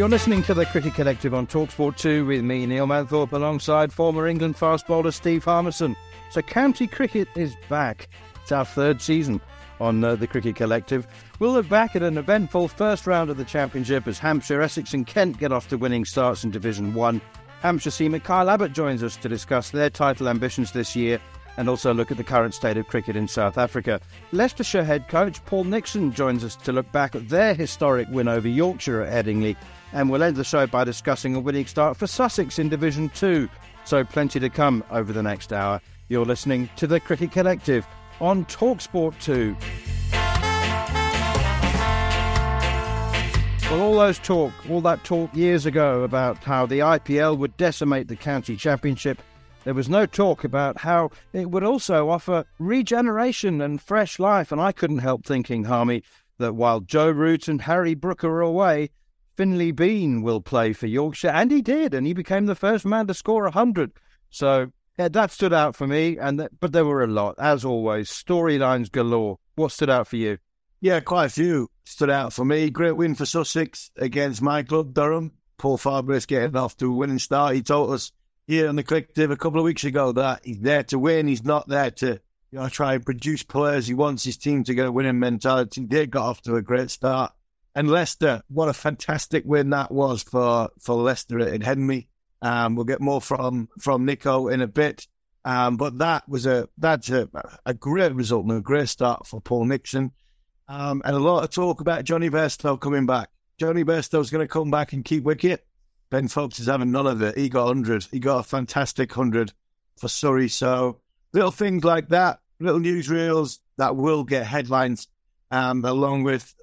You're listening to the Cricket Collective on Talksport 2 with me, Neil Manthorp, alongside former England fast bowler Steve Harmison. So, county cricket is back. It's our third season on uh, the Cricket Collective. We'll look back at an eventful first round of the Championship as Hampshire, Essex, and Kent get off to winning starts in Division 1. Hampshire seamer Kyle Abbott joins us to discuss their title ambitions this year and also look at the current state of cricket in South Africa. Leicestershire head coach Paul Nixon joins us to look back at their historic win over Yorkshire at Headingley and we'll end the show by discussing a winning start for Sussex in Division 2. So, plenty to come over the next hour. You're listening to the Cricket Collective on Talksport 2. Well, all those talk, all that talk years ago about how the IPL would decimate the county championship, there was no talk about how it would also offer regeneration and fresh life. And I couldn't help thinking, Harmy, that while Joe Root and Harry Brooker are away, Finlay Bean will play for Yorkshire, and he did, and he became the first man to score a hundred. So yeah, that stood out for me. And th- but there were a lot, as always, storylines galore. What stood out for you? Yeah, quite a few stood out for me. Great win for Sussex against my club, Durham. Paul Farbrace getting off to a winning start. He told us here on the collective a couple of weeks ago that he's there to win. He's not there to you know try and produce players. He wants his team to get a winning mentality. They got off to a great start. And Leicester, what a fantastic win that was for, for Leicester in Headingley. Um, we'll get more from, from Nico in a bit. Um, but that was a, that's a, a great result and a great start for Paul Nixon. Um, and a lot of talk about Jonny Bairstow coming back. Jonny Bairstow's going to come back and keep wicket. Ben Foakes is having none of it. He got 100. He got a fantastic 100 for Surrey. So little things like that, little newsreels that will get headlines, um, along with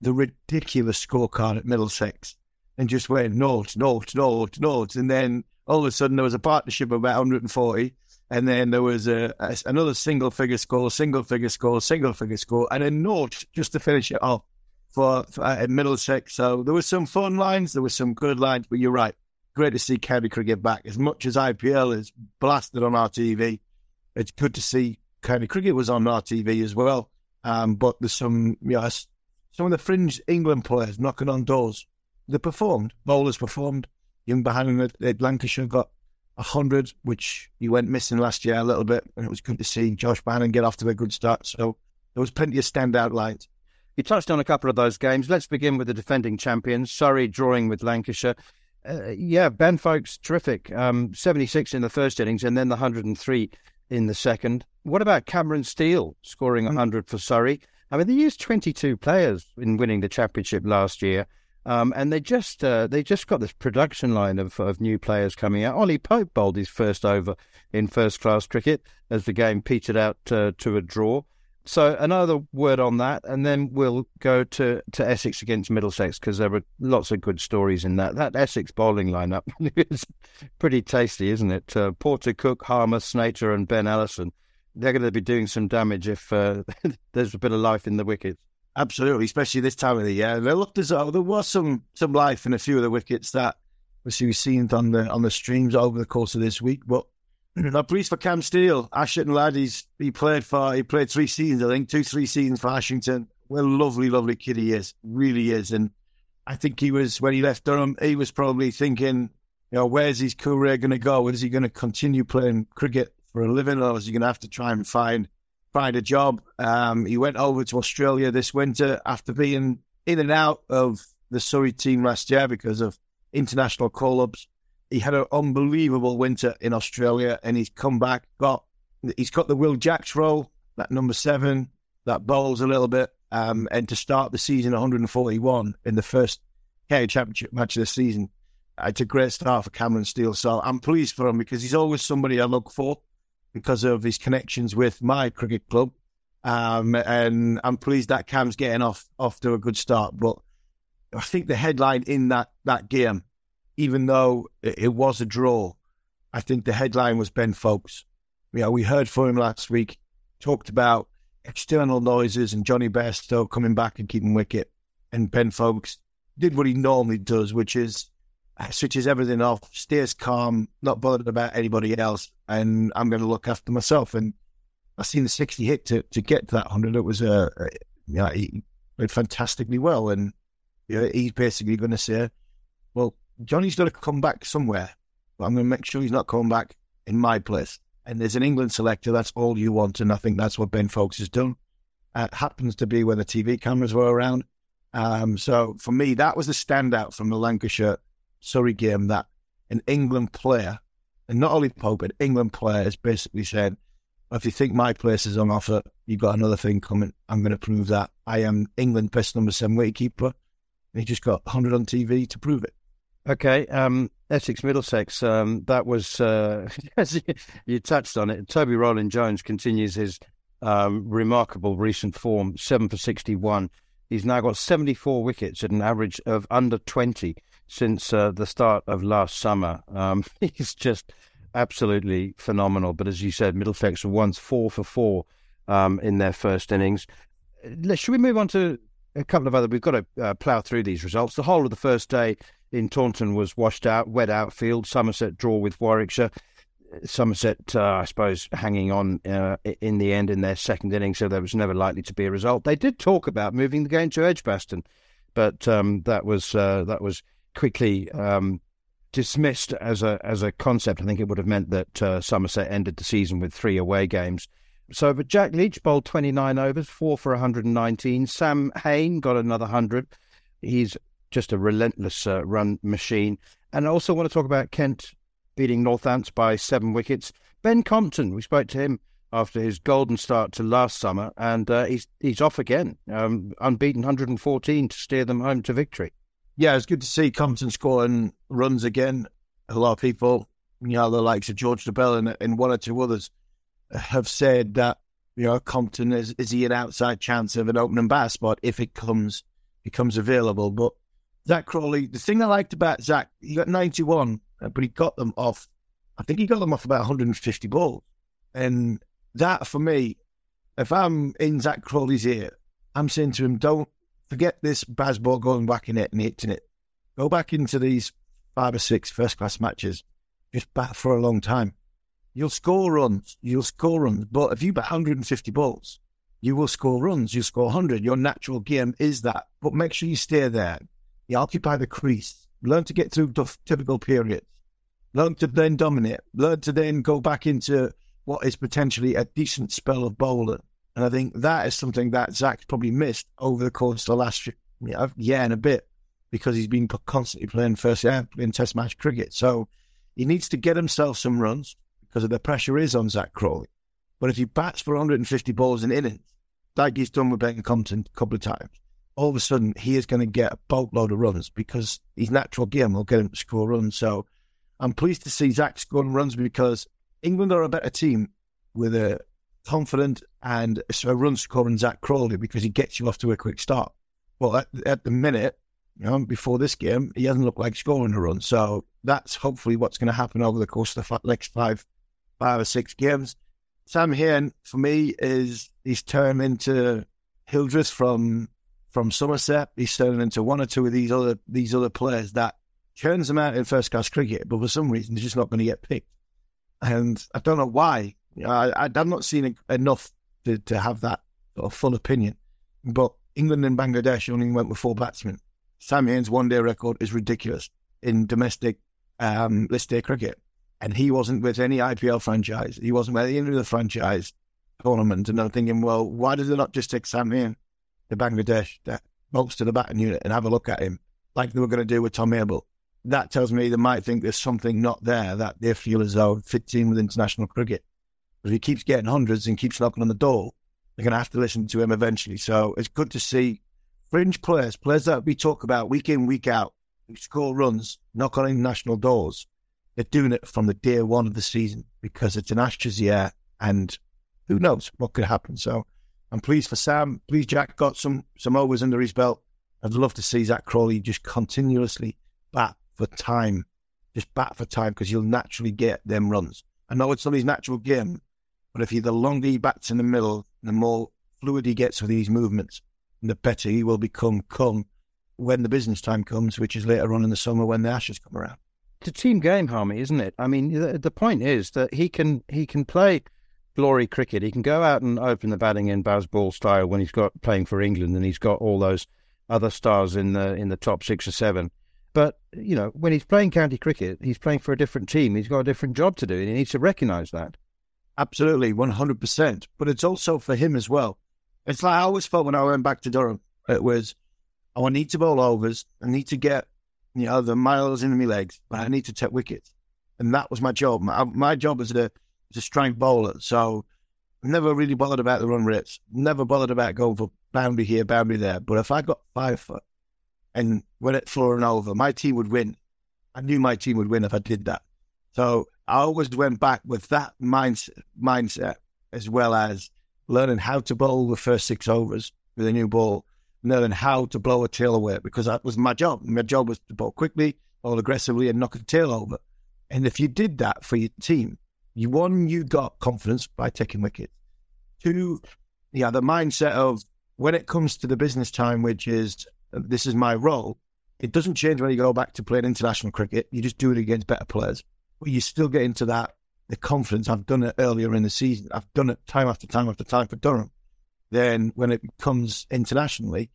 the ridiculous scorecard at Middlesex and just went note, note, note, note. And then all of a sudden there was a partnership of about 140. And then there was a, a another single figure score, single figure score, single figure score, and a note just to finish it off for, for uh, Middlesex. So there was some fun lines, there was some good lines, but you're right. Great to see county cricket back. As much as IPL is blasted on our TV, it's good to see county cricket was on our TV as well. Um, but there's some, you know, some of the fringe England players knocking on doors. They performed. Bowlers performed. Young at Lancashire got a hundred, which he went missing last year a little bit, and it was good to see Josh Bohannon get off to a good start. So there was plenty of standout lines. You touched on a couple of those games. Let's begin with the defending champions, Surrey drawing with Lancashire. Uh, yeah, Ben Foakes, terrific. Um, 76 in the first innings and then the 103 in the second. What about Cameron Steel scoring 100 for Surrey? I mean, they used 22 players in winning the championship last year, um, and they just uh, they just got this production line of, of new players coming out. Ollie Pope bowled his first over in first class cricket as the game petered out uh, to a draw. So another word on that, and then we'll go to, to Essex against Middlesex because there were lots of good stories in that. That Essex bowling lineup is pretty tasty, isn't it? Uh, Porter, Cook, Harmer, Snater, and Ben Allison they're going to be doing some damage if uh, there's a bit of life in the wickets. Absolutely, especially this time of the year. They looked as though there was some some life in a few of the wickets that we've seen on the on the streams over the course of this week. But not pleased for Cam Steel, Ashton lad. He's he played for he played three seasons, I think, two three seasons for Ashington. Well, lovely, lovely kid he is, really is, and I think he was when he left Durham. He was probably thinking, you know, where's his career going to go? Is he going to continue playing cricket for a living, or you're going to have to try and find find a job? Um, he went over to Australia this winter after being in and out of the Surrey team last year because of international call ups. He had an unbelievable winter in Australia, and he's come back. Got he's got the Will Jacks role, that number seven, that bowls a little bit, um, and to start the season 141 in the first KO Championship match of the season. It's a great start for Cameron Steel. So I'm pleased for him because he's always somebody I look for because of his connections with my cricket club. Um, and I'm pleased that Cam's getting off off to a good start. But I think the headline in that, that game, even though it, was a draw, I think the headline was Ben Foakes. Know, we heard from him last week, talked about external noises and Jonny Bairstow coming back and keeping wicket. And Ben Foakes did what he normally does, which is switches everything off, stays calm, not bothered about anybody else, and I'm going to look after myself. And I seen the 60 hit to, to get to that 100. It was a, uh, yeah, he played fantastically well. And you know, he's basically going to say, well, Jonny's got to come back somewhere, but I'm going to make sure he's not coming back in my place. And there's an England selector, that's all you want. And I think that's what Ben Foakes has done. Uh, it happens to be when the TV cameras were around. Um, so for me, that was the standout from the Lancashire Surrey game that an England player, and not only Pope, but England player has basically said, if you think my place is on offer, you've got another thing coming. I'm going to prove that I am England best number seven wicketkeeper. And he just got 100 on TV to prove it. Okay, um, Essex Middlesex. Um, that was uh, you touched on it. Toby Roland Jones continues his um, remarkable recent form, seven for sixty-one. He's now got seventy-four wickets at an average of under twenty since uh, the start of last summer. Um, he's just absolutely phenomenal. But as you said, Middlesex were once four for four um, in their first innings. Should we move on to a couple of other? We've got to uh, plough through these results. The whole of the first day in Taunton was washed out, wet outfield. Somerset draw with Warwickshire. Somerset, uh, I suppose, hanging on uh, in the end in their second inning, so there was never likely to be a result. They did talk about moving the game to Edgbaston, but um, that was uh, that was quickly um, dismissed as a as a concept. I think it would have meant that uh, Somerset ended the season with three away games. So, but Jack Leach bowled 29 overs, four for 119. Sam Hain got another 100. He's just a relentless uh, run machine. And I also want to talk about Kent beating Northants by seven wickets. Ben Compton, we spoke to him after his golden start to last summer, and uh, he's he's off again, um, unbeaten 114 to steer them home to victory. Yeah, it's good to see Compton scoring runs again. A lot of people, you know, the likes of George Dobell and, and one or two others have said that, you know, Compton is, is he an outside chance of an opening bat spot if it comes becomes available. But Zak Crawley, the thing I liked about Zak, he got 91, uh, but he got them off, I think he got them off about 150 balls. And that for me, if I'm in Zak Crawley's ear, I'm saying to him, don't forget this bazball going back in it and hitting it. Go back into these five or six first class matches. Just bat for a long time. You'll score runs. You'll score runs. But if you bat 150 balls, you will score runs. You score 100. Your natural game is that. But make sure you stay there. You occupy the crease. Learn to get through typical periods. Learn to then dominate. Learn to then go back into what is potentially a decent spell of bowling. And I think that is something that Zak's probably missed over the course of the last year and a bit because he's been constantly playing first year in Test match cricket. So he needs to get himself some runs because the pressure is on Zak Crawley. But if he bats for 150 balls in innings, like he's done with Ben Compton a couple of times, all of a sudden he is going to get a boatload of runs because his natural game will get him to score runs. So I'm pleased to see Zak scoring runs because England are a better team with a confident and a run scoring Zak Crawley because he gets you off to a quick start. Well, at, at the minute, you know, before this game, he hasn't looked like scoring a run. So that's hopefully what's going to happen over the course of the next five, five or six games. Sam Hain, for me, is he's turned into Hildreth from from Somerset. He's turning into one or two of these other these other players that turns them out in first class cricket, but for some reason they're just not going to get picked. And I don't know why. I, I'm not seen enough to, to have that sort of full opinion. But England and Bangladesh only went with four batsmen. Sam Hain's one day record is ridiculous in domestic um, list day cricket. And he wasn't with any IPL franchise. He wasn't with any of the franchise tournament. And I'm thinking, well, why did they not just take Sam Hain to Bangladesh, that bolts to the batting unit, and have a look at him like they were going to do with Tom Abell? That tells me they might think there's something not there that they feel as though fits in with international cricket. If he keeps getting hundreds and keeps knocking on the door, they're going to have to listen to him eventually. So it's good to see fringe players, players that we talk about week in, week out, who score runs, knock on international doors. They're doing it from the day one of the season because it's an Ashes year and who knows what could happen. So I'm pleased for Sam. Pleased Jack got some some overs under his belt. I'd love to see Zak Crawley just continuously bat for time, just bat for time because you'll naturally get them runs. I know it's not his natural game, but if he the longer he bats in the middle, the more fluid he gets with these movements, the better he will become come when the business time comes, which is later on in the summer when the Ashes come around. It's a team game, Harmy, isn't it? I mean, the, the point is that he can he can play glory cricket. He can go out and open the batting in Bazball style when he's got playing for England and he's got all those other stars in the in the top six or seven. But you know, when he's playing county cricket, he's playing for a different team. He's got a different job to do, and he needs to recognise that. Absolutely, one hundred percent. But it's also for him as well. It's like I always felt when I went back to Durham. It was, oh, I need to bowl overs. I need to get you know the miles in my legs, but I need to take wickets, and that was my job. My, my job as a as a strike bowler. So never really bothered about the run rates. Never bothered about going for boundary here, boundary there. But if I got five foot and went it for and over, my team would win. I knew my team would win if I did that. So I always went back with that mindset, mindset as well as learning how to bowl the first six overs with a new ball, learning how to blow a tail away because that was my job. My job was to bowl quickly, bowl aggressively, and knock a tail over. And if you did that for your team, you one, you got confidence by taking wickets. Two, yeah, the mindset of when it comes to the business time, which is uh, this is my role, it doesn't change when you go back to playing international cricket. You just do it against better players, but you still get into that the confidence. I've done it earlier in the season. I've done it time after time after time for Durham. Then when it comes internationally,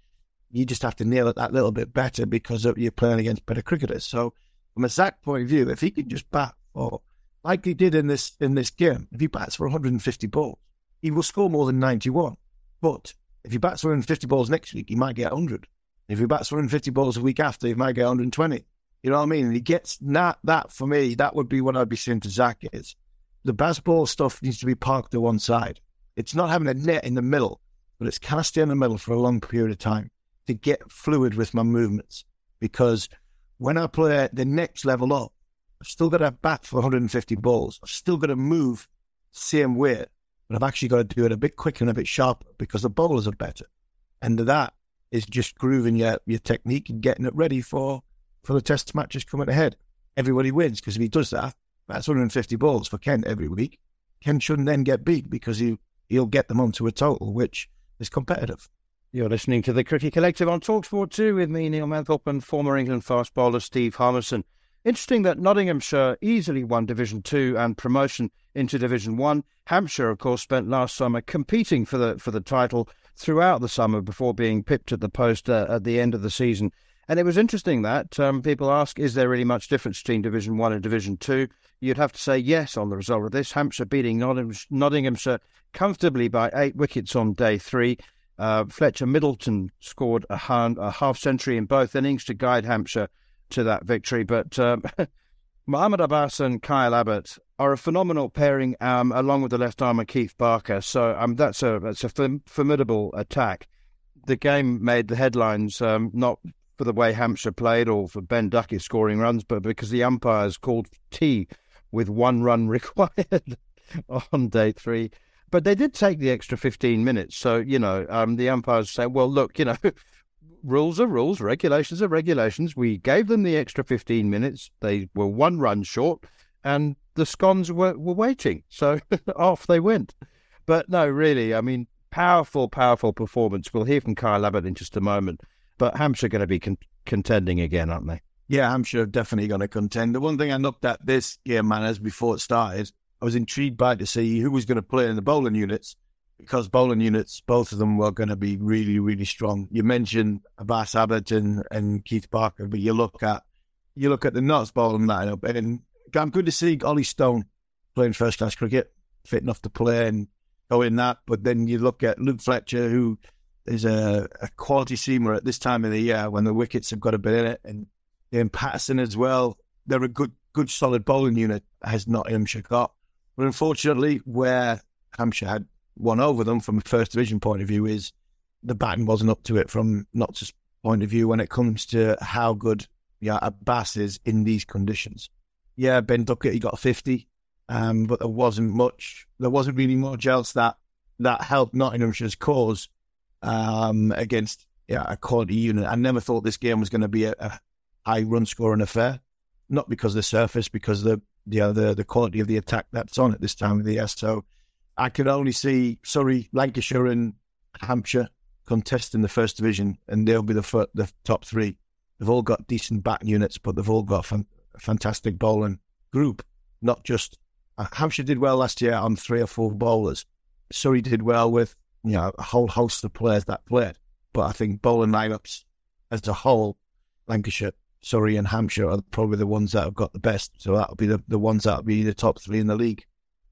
you just have to nail it that little bit better because you're playing against better cricketers. So from a Zak point of view, if he can just bat for like he did in this in this game, if he bats for 150 balls, he will score more than 91. But if he bats for 150 balls next week, he might get 100. If he bats for 150 balls a week after, he might get 120. You know what I mean? And he gets that. That for me, that would be what I'd be saying to Zak is the Bazball stuff needs to be parked to one side. It's not having a net in the middle, but it's can I stay in the middle for a long period of time to get fluid with my movements? Because when I play the next level up, I've still got to bat for 150 balls. I've still got to move same way, but I've actually got to do it a bit quicker and a bit sharper because the bowlers are better. And that is just grooving your, your technique and getting it ready for, for the test matches coming ahead. Everybody wins because if he does that, that's 150 balls for Kent every week. Kent shouldn't then get beat because he, he'll get them onto a total, which is competitive. You're listening to the Cricket Collective on Talksport 2 with me, Neil Manthorp, and former England fast bowler Steve Harmison. Interesting that Nottinghamshire easily won Division 2 and promotion into Division 1. Hampshire, of course, spent last summer competing for the for the title throughout the summer before being pipped at the post uh, at the end of the season. And it was interesting that um, people ask, is there really much difference between Division 1 and Division 2? You'd have to say yes on the result of this. Hampshire beating Nottinghamshire comfortably by eight wickets on day three. Uh, Fletcha Middleton scored a, a half century in both innings to guide Hampshire to that victory. But um, Mohammad Abbas and Kyle Abbott are a phenomenal pairing, um, along with the left armer Keith Barker. So um, that's a that's a formidable attack. The game made the headlines um, not for the way Hampshire played or for Ben Duckett scoring runs, but because the umpires called tea with one run required on day three. But they did take the extra 15 minutes. So, you know, um, the umpires say, well, look, you know, rules are rules, regulations are regulations. We gave them the extra 15 minutes. They were one run short, and the scones were, were waiting. So off they went. But no, really, I mean, powerful, powerful performance. We'll hear from Kyle Abbott in just a moment. But Hampshire are going to be con- contending again, aren't they? Yeah, Hampshire are definitely going to contend. The one thing I looked at this year, man, Manners, before it started, I was intrigued by to see who was going to play in the bowling units because bowling units, both of them were going to be really, really strong. You mentioned Abbas Abbott and, and Keith Barker, but you look at you look at the Notts bowling lineup, and I'm good to see Ollie Stone playing first class cricket, fit enough to play and go in that. But then you look at Luke Fletcher, who is a, a quality seamer at this time of the year when the wickets have got a bit in it, and in Paterson as well. They're a good, good, solid bowling unit, has Nottinghamshire got. But unfortunately, where Hampshire had won over them from a first division point of view is the batting wasn't up to it from Notts' point of view when it comes to how good yeah, Abbas is in these conditions. Yeah, Ben Duckett, he got 50, um, but there wasn't much, there wasn't really much else that, that helped Nottinghamshire's cause um, against yeah, a quality unit. I never thought this game was going to be a, a high run scoring affair, not because of the surface, because the, the, the, the quality of the attack that's on at this time of the year. So I could only see Surrey, Lancashire, and Hampshire contesting the first division, and they'll be the the top three. They've all got decent back units, but they've all got a fantastic bowling group. Not just uh, Hampshire did well last year on three or four bowlers. Surrey did well with you know a whole host of players that played. But I think bowling lineups as a whole, Lancashire, Surrey, and Hampshire are probably the ones that have got the best. So that'll be the, the ones that'll be the top three in the league.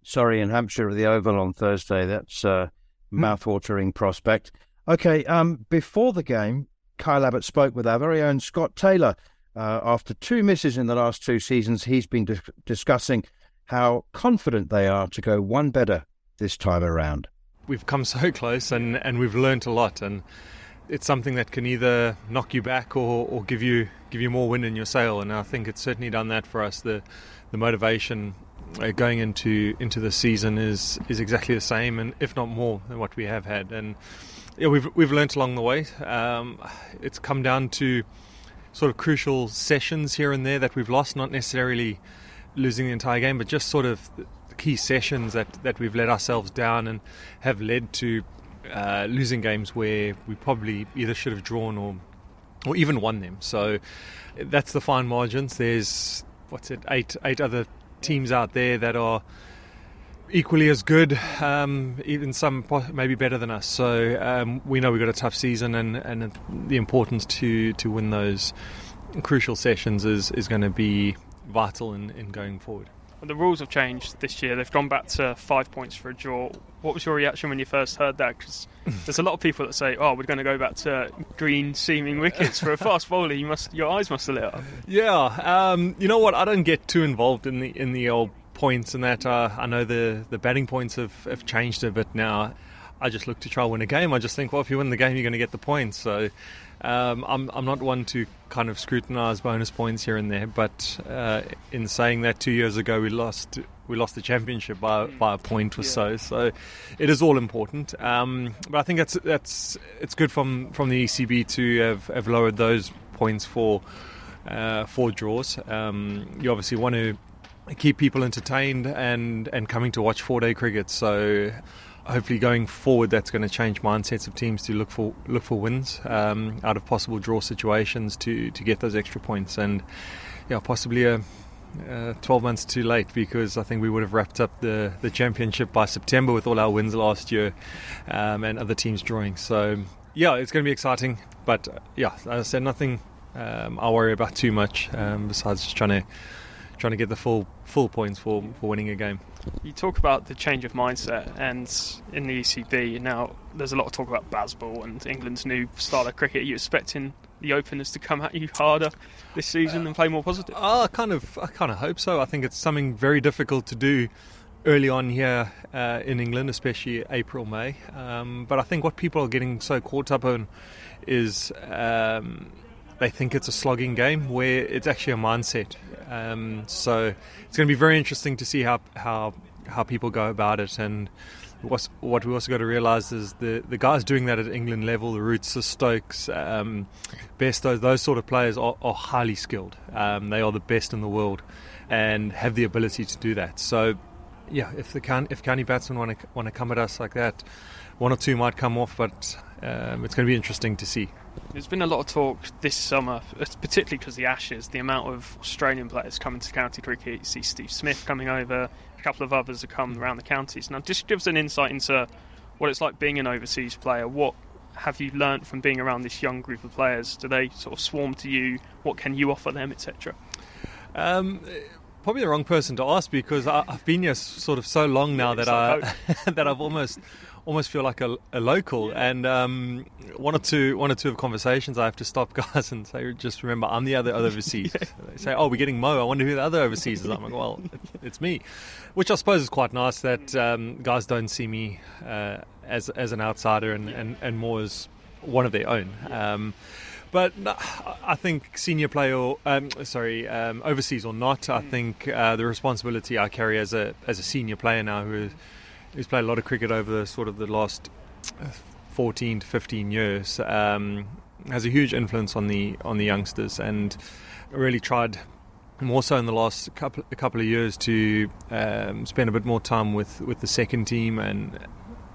Surrey and Hampshire at the Oval on Thursday. That's a hmm. mouth-watering prospect. Okay, um, before the game, Kyle Abbott spoke with our very own Scott Taylor. Uh, after two misses in the last two seasons, he's been di- discussing how confident they are to go one better this time around. We've come so close and, and we've learnt a lot and it's something that can either knock you back or, or give you give you more wind in your sail and I think it's certainly done that for us. The the motivation uh, going into into the season is is exactly the same, and if not more than what we have had. And yeah, we've we've learnt along the way. Um, it's come down to sort of crucial sessions here and there that we've lost, not necessarily losing the entire game, but just sort of key sessions that, that we've let ourselves down and have led to uh, losing games where we probably either should have drawn or or even won them. So that's the fine margins. There's what's it eight eight other teams out there that are equally as good, um, even some maybe better than us. So um, we know we've got a tough season, and, and the importance to, to win those crucial sessions is, is going to be vital in, in going forward. The rules have changed this year. They've gone back to five points for a draw. What was your reaction when you first heard that? Because there's a lot of people that say, "Oh, we're going to go back to green seaming wickets for a fast bowler." You must, your eyes must have lit up. Yeah, um, you know what? I don't get too involved in the in the old points and that. Uh, I know the the batting points have, have changed a bit now. I just look to try and win a game. I just think, well, if you win the game, you're going to get the points. So um, I'm I'm not one to kind of scrutinise bonus points here and there, but uh, in saying that, two years ago we lost we lost the championship by by a point or yeah. so. So it is all important. Um, but I think that's that's it's good from from the ECB to have, have lowered those points for uh, for draws. Um, you obviously want to keep people entertained and and coming to watch four day cricket. So hopefully going forward that's going to change mindsets of teams to look for look for wins um, out of possible draw situations to to get those extra points and yeah possibly a uh, 12 months too late because I think we would have wrapped up the, the championship by September with all our wins last year um, and other teams drawing. So, yeah, it's going to be exciting. But, uh, yeah, as I said, nothing um, I worry about too much um, besides just trying to trying to get the full full points for, for winning a game. You talk about the change of mindset, and in the ECB now, there's a lot of talk about Bazball and England's new style of cricket. Are you expecting the openers to come at you harder this season and play more positive? Uh, I kind of, I kind of hope so. I think it's something very difficult to do early on here uh, in England, especially April, May. Um, but I think what people are getting so caught up on is. Um, they think it's a slogging game where it's actually a mindset. Um, so it's going to be very interesting to see how how how people go about it. And what we also got to realise is the the guys doing that at England level, the Roots, the Stokes, um, Bairstow, those sort of players are, are highly skilled. Um, they are the best in the world and have the ability to do that. So yeah, if the if county batsmen want to want to come at us like that, one or two might come off, but um, it's going to be interesting to see. There's been a lot of talk this summer, particularly because the Ashes, the amount of Australian players coming to county cricket. You see Steve Smith coming over, a couple of others have come around the counties. Now, just give us an insight into what it's like being an overseas player. What have you learnt from being around this young group of players? Do they sort of swarm to you? What can you offer them, etc.? Um, probably the wrong person to ask because I, have been here sort of so long now that I that I've almost almost feel like a, a local. Yeah. And um, one or two one or two of conversations, I have to stop guys and say, just remember, I'm the other overseas. yeah. They say, oh, we're getting Mo. I wonder who the other overseas is. I'm like, well, it's me, which I suppose is quite nice that um, guys don't see me uh, as as an outsider and, and, and more as one of their own. Um, but I think senior player, um, sorry, um, overseas or not, I mm. think uh, the responsibility I carry as a as a senior player now, who who's played a lot of cricket over the sort of the last uh, 14 to 15 years, um, has a huge influence on the on the youngsters, and really tried more so in the last couple a couple of years to um, spend a bit more time with, with the second team and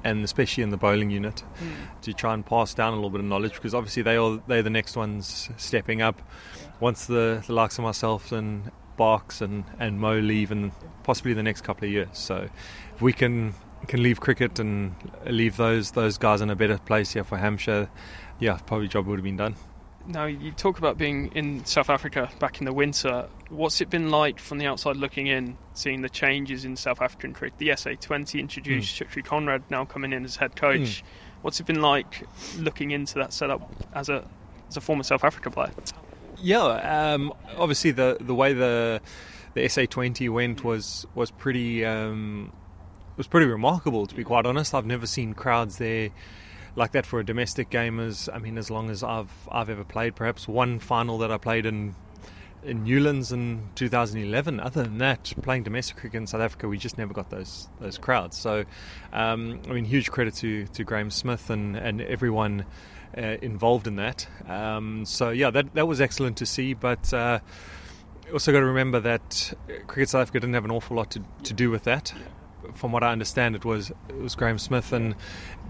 and especially in the bowling unit mm. to try and pass down a little bit of knowledge because obviously they are they're the next ones stepping up. Once the, the likes of myself and Barks and, and Mo leave and possibly the next couple of years. So we can can leave cricket and leave those those guys in a better place here for Hampshire yeah probably job would have been done now you talk about being in South Africa back in the winter. What's it been like from the outside looking in, seeing the changes in South African cricket? The SA20 introduced mm. Shukri Conrad now coming in as head coach. Mm. What's it been like looking into that setup as a as a former South Africa player? Yeah, um, obviously the the way the the SA20 went was was pretty um, was pretty remarkable. To be quite honest, I've never seen crowds there like that for a domestic game As I mean, as long as I've I've ever played. Perhaps one final that I played in in Newlands in 2011. Other than that, playing domestic cricket in South Africa, we just never got those those crowds. So, um, I mean, huge credit to to Graeme Smith and and everyone. Uh, involved in that, um, so yeah, that that was excellent to see. But uh, also got to remember that Cricket South Africa didn't have an awful lot to, to do with that from what I understand, it was it was Graeme Smith and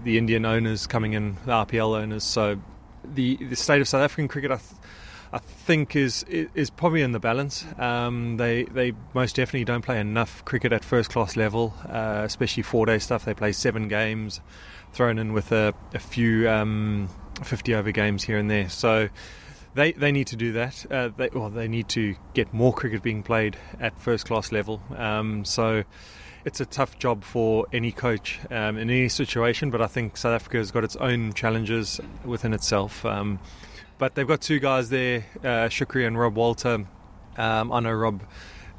the Indian owners coming in, the IPL owners. So the the state of South African cricket, I, th- I think, is is probably in the balance. Um, they they most definitely don't play enough cricket at first class level, uh, especially four day stuff. They play seven games, thrown in with a, a few um, fifty over games here and there. So. They, they need to do that. Uh, they, well, they need to get more cricket being played at first class level. Um, so, it's a tough job for any coach um, in any situation, but I think South Africa has got its own challenges within itself. Um, but they've got two guys there, uh, Shukri and Rob Walter. Um, I know Rob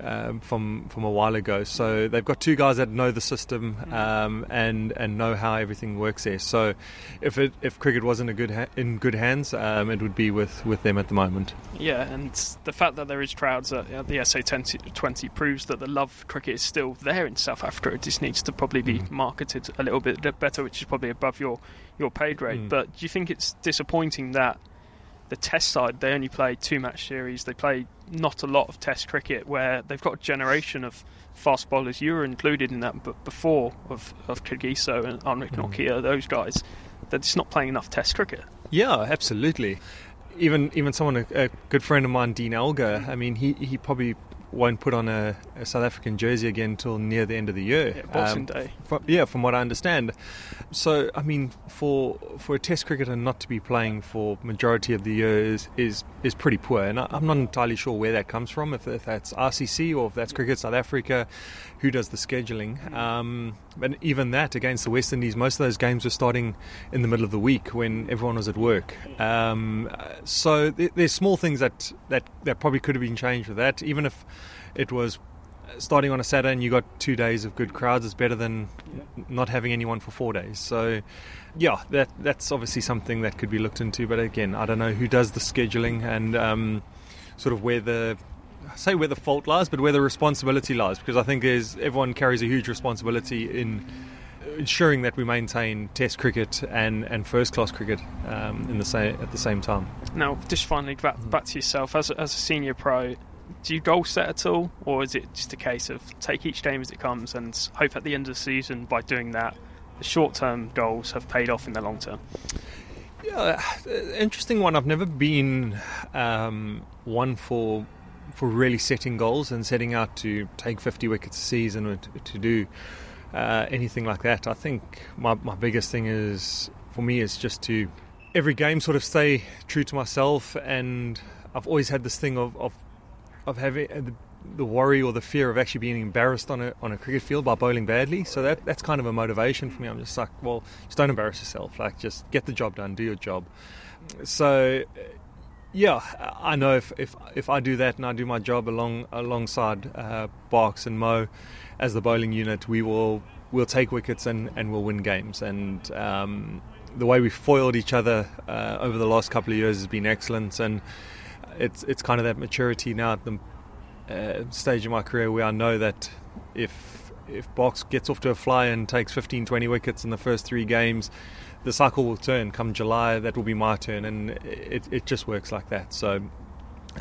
um, from from a while ago. So they've got two guys that know the system um, and and know how everything works there. So if it if cricket wasn't a good ha- in good hands, um, it would be with, with them at the moment. Yeah, and the fact that there is crowds at the SA20 proves that the love for cricket is still there in South Africa. It just needs to probably be mm. marketed a little bit better, which is probably above your your pay grade. Mm. But do you think it's disappointing that? the test side, they only play two match series. They play not a lot of test cricket where they've got a generation of fast bowlers. You were included in that, but before of, of Kagiso and Anrich mm. Nortje, those guys, they're just not playing enough test cricket. Yeah, absolutely. Even even someone, a, a good friend of mine, Dean Elgar, I mean, he, he probably won't put on a, a, South African jersey again until near the end of the year. Yeah, Boxing um, Day. From, yeah, from what I understand. So, I mean, for for a Test cricketer not to be playing for majority of the year is is, is pretty poor, and I, am not entirely sure where that comes from. If, if, that's ICC or if that's Cricket South Africa, who does the scheduling? Um, but even that against the West Indies, most of those games were starting in the middle of the week when everyone was at work. Um, so th- there's small things that, that that probably could have been changed with that, even if it was starting on a Saturday and you got two days of good crowds is better than not having anyone for four days. So, yeah, that that's obviously something that could be looked into. But again, I don't know who does the scheduling and um, sort of where the say where the fault lies, but where the responsibility lies, because I think there's everyone carries a huge responsibility in ensuring that we maintain Test cricket and, and first class cricket um, in the same at the same time. Now, just finally back, back to yourself as a, as a senior pro do you goal set at all, or is it just a case of take each game as it comes and hope at the end of the season by doing that, the short term goals have paid off in the long term? Yeah, uh, interesting one. I've never been um, one for for really setting goals and setting out to take 50 wickets a season or to, to do uh, anything like that. I think my, my biggest thing is for me is just to every game sort of stay true to myself, and I've always had this thing of of, of having uh, the, the worry or the fear of actually being embarrassed on a on a cricket field by bowling badly. So that that's kind of a motivation for me. I'm just like, well, just don't embarrass yourself. Like, just get the job done, do your job. So yeah, I know if, if if I do that and I do my job along alongside uh, Barks and Mo as the bowling unit, we will we'll take wickets and, and we'll win games. And um, the way we've foiled each other uh, over the last couple of years has been excellent. And it's it's kind of that maturity now at the uh, stage of my career where I know that if if Barks gets off to a fly and takes 15, 20 wickets in the first three games, the cycle will turn come July. That will be my turn, and it, it just works like that. So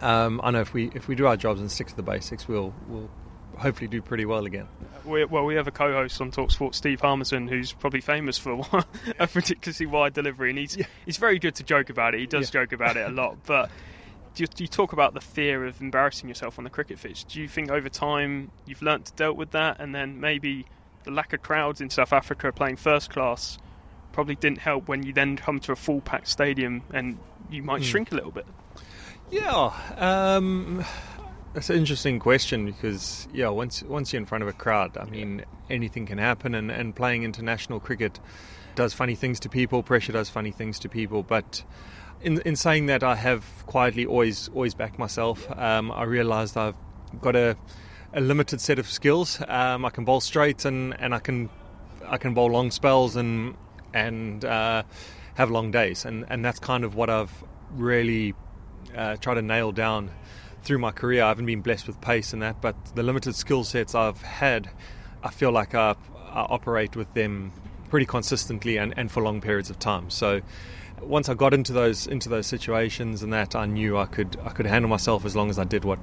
um, I know if we if we do our jobs and stick to the basics, we'll we'll hopefully do pretty well again. We, well, we have a co-host on Talksport, Steve Harmison, who's probably famous for a ridiculously wide delivery, and he's yeah. he's very good to joke about it. He does yeah. joke about it a lot, but. Do you, you, talk about the fear of embarrassing yourself on the cricket pitch? Do you think over time you've learnt to deal with that, and then maybe the lack of crowds in South Africa playing first class probably didn't help when you then come to a full packed stadium and you might mm. shrink a little bit. Yeah, um, that's an interesting question because yeah, once once you're in front of a crowd, I mean anything can happen, and, and playing international cricket does funny things to people. Pressure does funny things to people, but. In, in saying that, I have quietly always always backed myself. Um, I realised I've got a, a limited set of skills. Um, I can bowl straight and, and I can I can bowl long spells and and uh, have long days. And, and that's kind of what I've really uh, tried to nail down through my career. I haven't been blessed with pace and that, but the limited skill sets I've had, I feel like I, I operate with them pretty consistently and, and for long periods of time. So once I got into those into those situations and that, I knew I could I could handle myself as long as I did what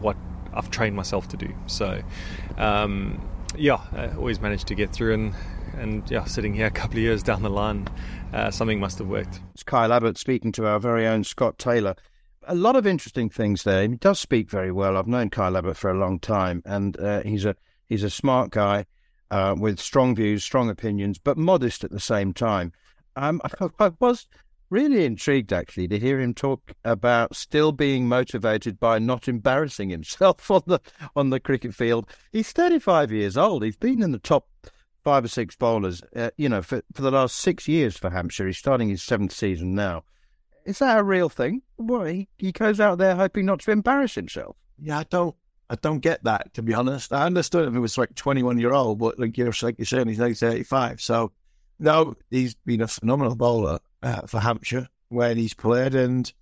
what I've trained myself to do. So um, yeah, I always managed to get through and and yeah, sitting here a couple of years down the line, uh, something must have worked. It's Kyle Abbott speaking to our very own Scott Taylor. A lot of interesting things there. He does speak very well. I've known Kyle Abbott for a long time, and uh, he's a he's a smart guy uh, with strong views, strong opinions, but modest at the same time. Um, I, I was really intrigued actually to hear him talk about still being motivated by not embarrassing himself on the on the cricket field. He's 35 years old. He's been in the top five or six bowlers, uh, you know, for, for the last six years for Hampshire. He's starting his seventh season now. Is that a real thing? Well, he, he goes out there hoping not to embarrass himself. Yeah, I don't, I don't get that to be honest. I understood if he was like twenty one year old, but like you're like you're saying, he's only thirty five. So no, he's been a phenomenal bowler uh, for Hampshire when he's played, and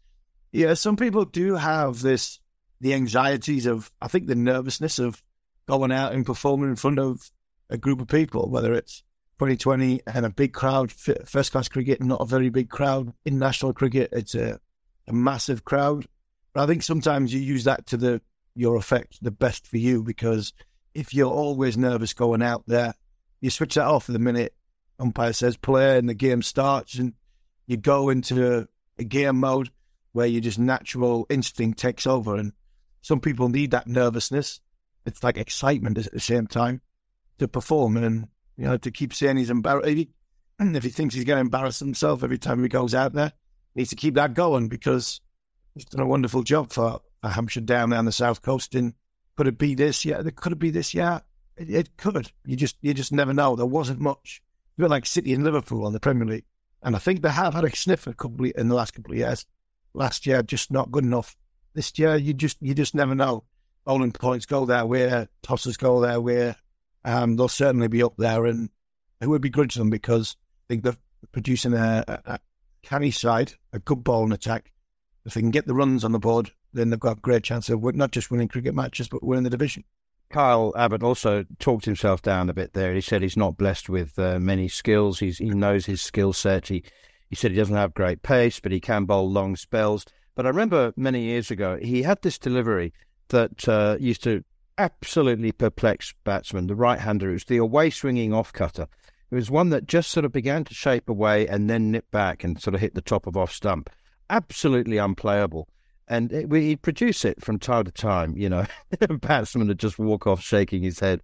yeah, some people do have this the anxieties of I think the nervousness of going out and performing in front of a group of people, whether it's 2020 and a big crowd, first class cricket, not a very big crowd. In national cricket, it's a, a massive crowd. But I think sometimes you use that to the your effect, the best for you, because if you're always nervous going out there, you switch that off for the minute umpire says play and the game starts, and you go into a, game mode where your just natural instinct takes over. And some people need that nervousness. It's like excitement at the same time to perform and you know to keep saying he's embarrassed. If he thinks he's going to embarrass himself every time he goes out there, he needs to keep that going because he's done a wonderful job for, for Hampshire down there on the south coast. And could it be this? Yeah, could it be this? Yeah, it, it could. You just you just never know. There wasn't much. A bit like City and Liverpool on the Premier League, and I think they have had a sniff a couple in the last couple of years. Last year, just not good enough. This year, you just you just never know. Bowling points go their way, tosses go their way, um, they'll certainly be up there, and it would begrudge them because I think they're producing a, a, a canny side, a good bowling attack. If they can get the runs on the board, then they've got a great chance of not just winning cricket matches, but winning the division. Kyle Abbott also talked himself down a bit there. He said he's not blessed with uh, many skills. He's, he knows his skill set. He, he said he doesn't have great pace, but he can bowl long spells. But I remember many years ago, he had this delivery that uh, used to absolutely perplex batsmen, the right hander. It was the away swinging off cutter. It was one that just sort of began to shape away and then nip back and sort of hit the top of off stump. Absolutely unplayable. And it, he'd produce it from time to time, you know. batsman would just walk off shaking his head.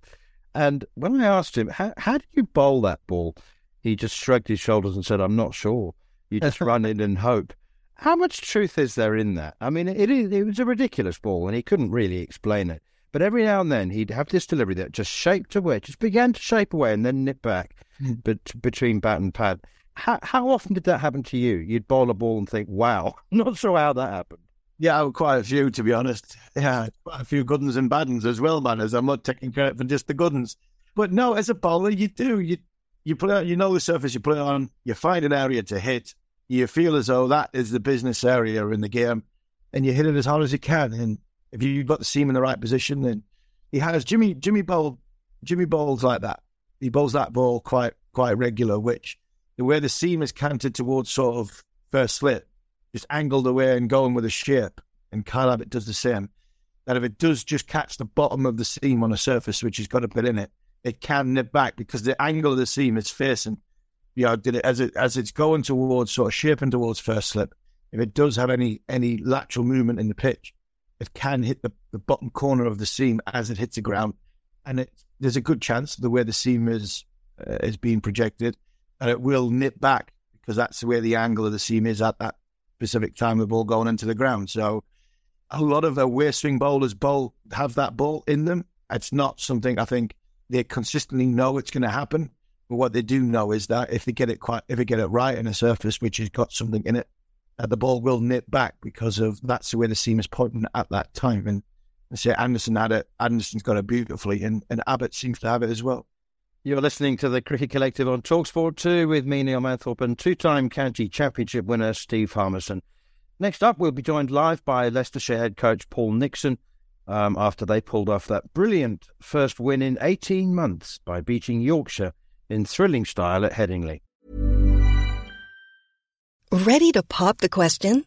And when I asked him, how, how do you bowl that ball? He just shrugged his shoulders and said, I'm not sure. You just run in and hope. How much truth is there in that? I mean, it, it, it was a ridiculous ball and he couldn't really explain it. But every now and then he'd have this delivery that just shaped away, just began to shape away and then nip back mm. but, between bat and pad. How, how often did that happen to you? You'd bowl a ball and think, wow, not sure how that happened. Yeah, quite a few, to be honest. Yeah, quite a few good ones and bad ones as well, man, as I'm not taking credit for just the good ones. But no, as a bowler, you do. You you out, you know the surface you put on, you find an area to hit, you feel as though that is the business area in the game, and you hit it as hard as you can. And if you've got the seam in the right position, then he has Jimmy Jimmy bowl Jimmy bowls like that. He bowls that ball quite quite regular, which the way the seam is canted towards sort of first slip, just angled away and going with a shape. And Kyle Abbott does the same. That if it does just catch the bottom of the seam on a surface which has got a bit in it, it can nip back because the angle of the seam is facing, you know, did it as it as it's going towards sort of shaping towards first slip. If it does have any any lateral movement in the pitch, it can hit the, the bottom corner of the seam as it hits the ground, and it, there's a good chance the way the seam is uh, is being projected, that it will nip back because that's the way the angle of the seam is at that specific time the ball going into the ground. So a lot of away swing bowlers bowl have that ball in them. It's not something I think they consistently know it's going to happen. But what they do know is that if they get it quite, if they get it right in a surface which has got something in it, uh, the ball will nip back because of that's the way the seam is pointing at that time. And say Anderson had it. Anderson's got it beautifully, and, and Abbott seems to have it as well. You're listening to the Cricket Collective on Talksport 2 with me, Neil Manthorp, and two time county championship winner Steve Harmison. Next up, we'll be joined live by Leicestershire head coach Paul Nixon um, after they pulled off that brilliant first win in 18 months by beating Yorkshire in thrilling style at Headingley. Ready to pop the question?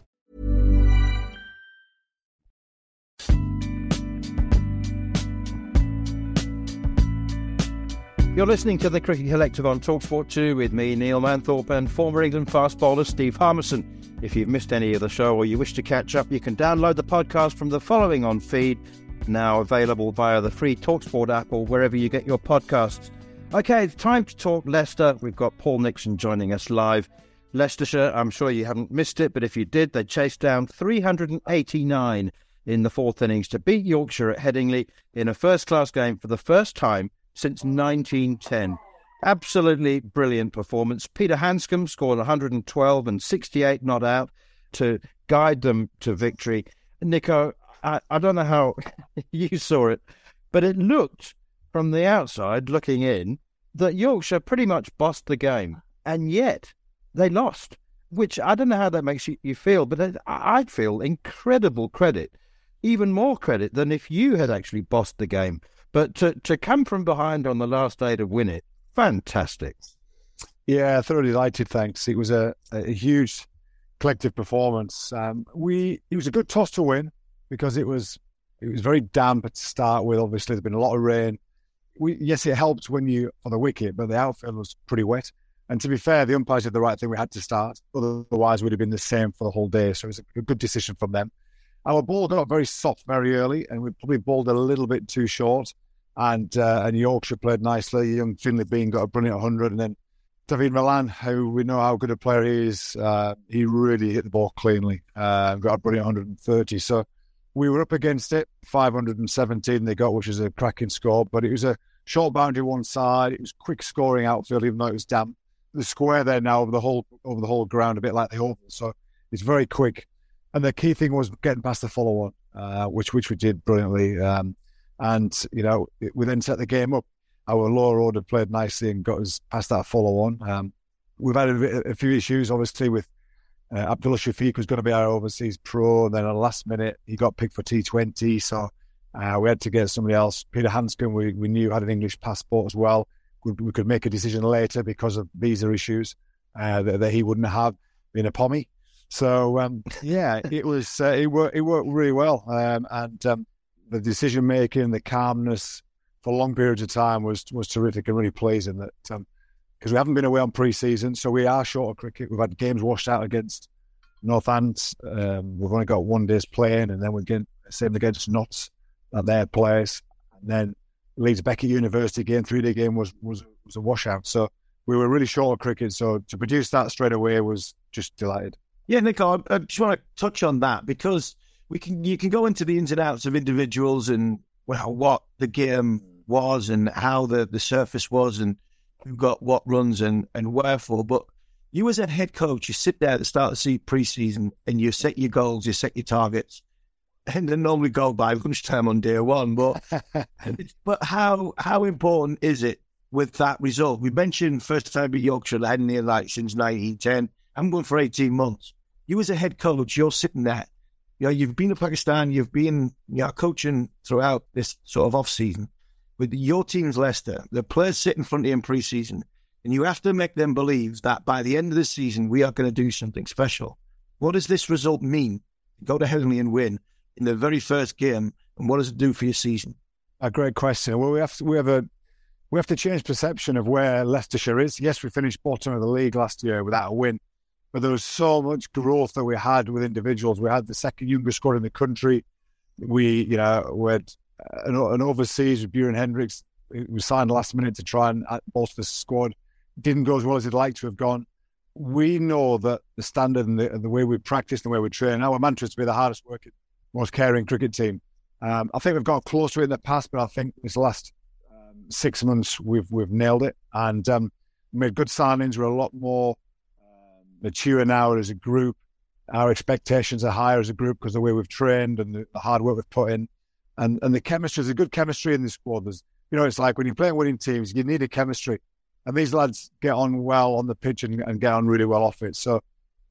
You're listening to the Cricket Collective on Talksport 2 with me, Neil Manthorp, and former England fast bowler Steve Harmison. If you've missed any of the show or you wish to catch up, you can download the podcast from the following on feed, now available via the free Talksport app or wherever you get your podcasts. Okay, it's time to talk Leicester. We've got Paul Nixon joining us live. Leicestershire, I'm sure you haven't missed it, but if you did, they chased down 389 in the fourth innings to beat Yorkshire at Headingley in a first class game for the first time since 1910. Absolutely brilliant performance. Peter Handscomb scored 112 and 68 not out to guide them to victory. Nico, I, I don't know how you saw it, but it looked from the outside, looking in, that Yorkshire pretty much bossed the game. And yet, they lost, which I don't know how that makes you, you feel, but I'd feel incredible credit, even more credit than if you had actually bossed the game. But to, to come from behind on the last day to win it, fantastic. Yeah, thoroughly delighted. Thanks. It was a, a huge collective performance. Um, we it was a good toss to win because it was it was very damp to start with. Obviously, there's been a lot of rain. we, yes, it helped when you on the wicket, but the outfield was pretty wet. And to be fair, the umpires did the right thing. We had to start, otherwise we'd have been the same for the whole day. So it was a good decision from them. Our ball got very soft very early, and we probably bowled a little bit too short. And uh, and Yorkshire played nicely. Young Finlay Bean got a brilliant 100, and then Dawid Malan, who we know how good a player he is, uh, he really hit the ball cleanly. Uh, got a brilliant 130. So we were up against it. 517 they got, which is a cracking score. But it was a short boundary one side. It was quick scoring outfield, even though it was damp. The square there now over the whole over the whole ground, a bit like the oval. So it's very quick. And the key thing was getting past the follow on, uh, which which we did brilliantly. Um, and you know, we then set the game up our lower order played nicely and got us past that follow on. Um, we've had a, a, few issues, obviously, with uh, Abdullah Shafiq was going to be our overseas pro, and then at the last minute he got picked for T20, so uh, we had to get somebody else. Peter Handscomb, we, we knew had an English passport as well. We, we could make a decision later because of visa issues uh, that, that, he wouldn't have been a pommy. So um, yeah, it was uh, it worked it worked really well, um, and um, the decision making, the calmness, for long periods of time was was terrific and really pleasing that because um, we haven't been away on pre-season, so we are short of cricket. We've had games washed out against Northants. Um, we've only got one day's playing, and then we're getting same against Notts at their place, and then Leeds Beckett University game, three day game was was was a washout. So we were really short of cricket. So to produce that straight away was just delighted. Yeah, Nico, I, I just want to touch on that because we can you can go into the ins and outs of individuals and well what the game was and how the, the surface was and who got what runs and, and wherefore. But you as a head coach, you sit there at the start of the preseason and you set your goals, you set your targets, and they normally go by lunchtime on day one. But but how how important is it with that result? We mentioned first time at Yorkshire, they hadn't like since 1910. I'm going for 18 months. You as a head coach, you're sitting there. You know, you've been to Pakistan, you've been you know, coaching throughout this sort of off season with your team's Leicester, the players sit in front of you in pre-season, and you have to make them believe that by the end of the season we are going to do something special. What does this result mean? Go to Henley and win in the very first game, and what does it do for your season? A great question. Well, we have to, we have a we have to change perception of where Leicestershire is. Yes, we finished bottom of the league last year without a win, but there was so much growth that we had with individuals. We had the second youngest squad in the country. We, you know, we had an, an overseas with Beuran Hendricks. He was signed last minute to try and bolster the squad. Didn't go as well as he'd like to have gone. We know that the standard and the, and the way we practice and the way we train, our mantra is to be the hardest working, most caring cricket team. Um, I think we've got close to it in the past, but I think this last um, six months we've we've nailed it and um, made good signings. We're a lot more mature now as a group. Our expectations are higher as a group because the way we've trained and the, the hard work we've put in and and the chemistry is a good chemistry in the squad. There's, you know, it's like when you're playing winning teams, you need a chemistry, and these lads get on well on the pitch and, and get on really well off it. So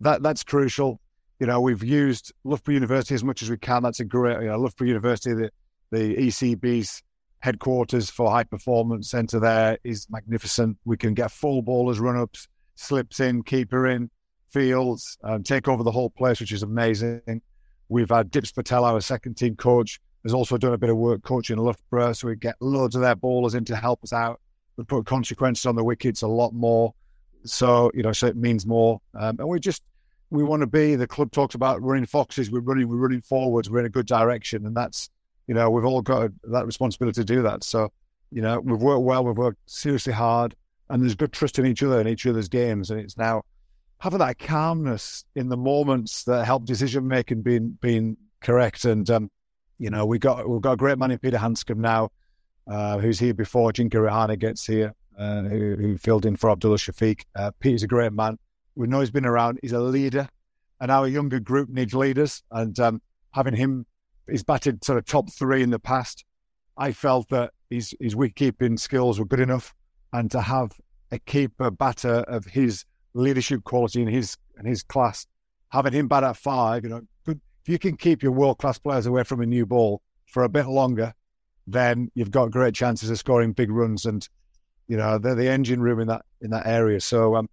that that's crucial. You know, we've used Loughborough University as much as we can. That's a great, you know, Loughborough University, the the ECB's headquarters for high performance centre there is magnificent. We can get full ballers, run ups, slips in, keeper in, fields, um, take over the whole place, which is amazing. We've had Dips Patel, our second team coach, has also done a bit of work coaching Loughborough, so we get loads of their ballers in to help us out. We put consequences on the wickets a lot more, so you know, so it means more. Um, and we just we want to be. The club talks about running foxes. We're running. We're running forwards. We're in a good direction, and that's you know we've all got that responsibility to do that. So you know we've worked well. We've worked seriously hard, and there's good trust in each other and each other's games. And it's now having that calmness in the moments that help decision making being being correct and um, you know, we got we've got a great man in Peter Handscomb now, uh, who's here before Ajinkya Rahane gets here, uh, who, who, filled in for Abdullah Shafiq. Uh, Peter's a great man. We know he's been around. He's a leader, and our younger group needs leaders. And um, having him, he's batted sort of top three in the past. I felt that his his wicket keeping skills were good enough, and to have a keeper batter of his leadership quality in his and his class, having him bat at five, you know, if you can keep your world class players away from a new ball for a bit longer, then you've got great chances of scoring big runs. And you know they're the engine room in that in that area. So um,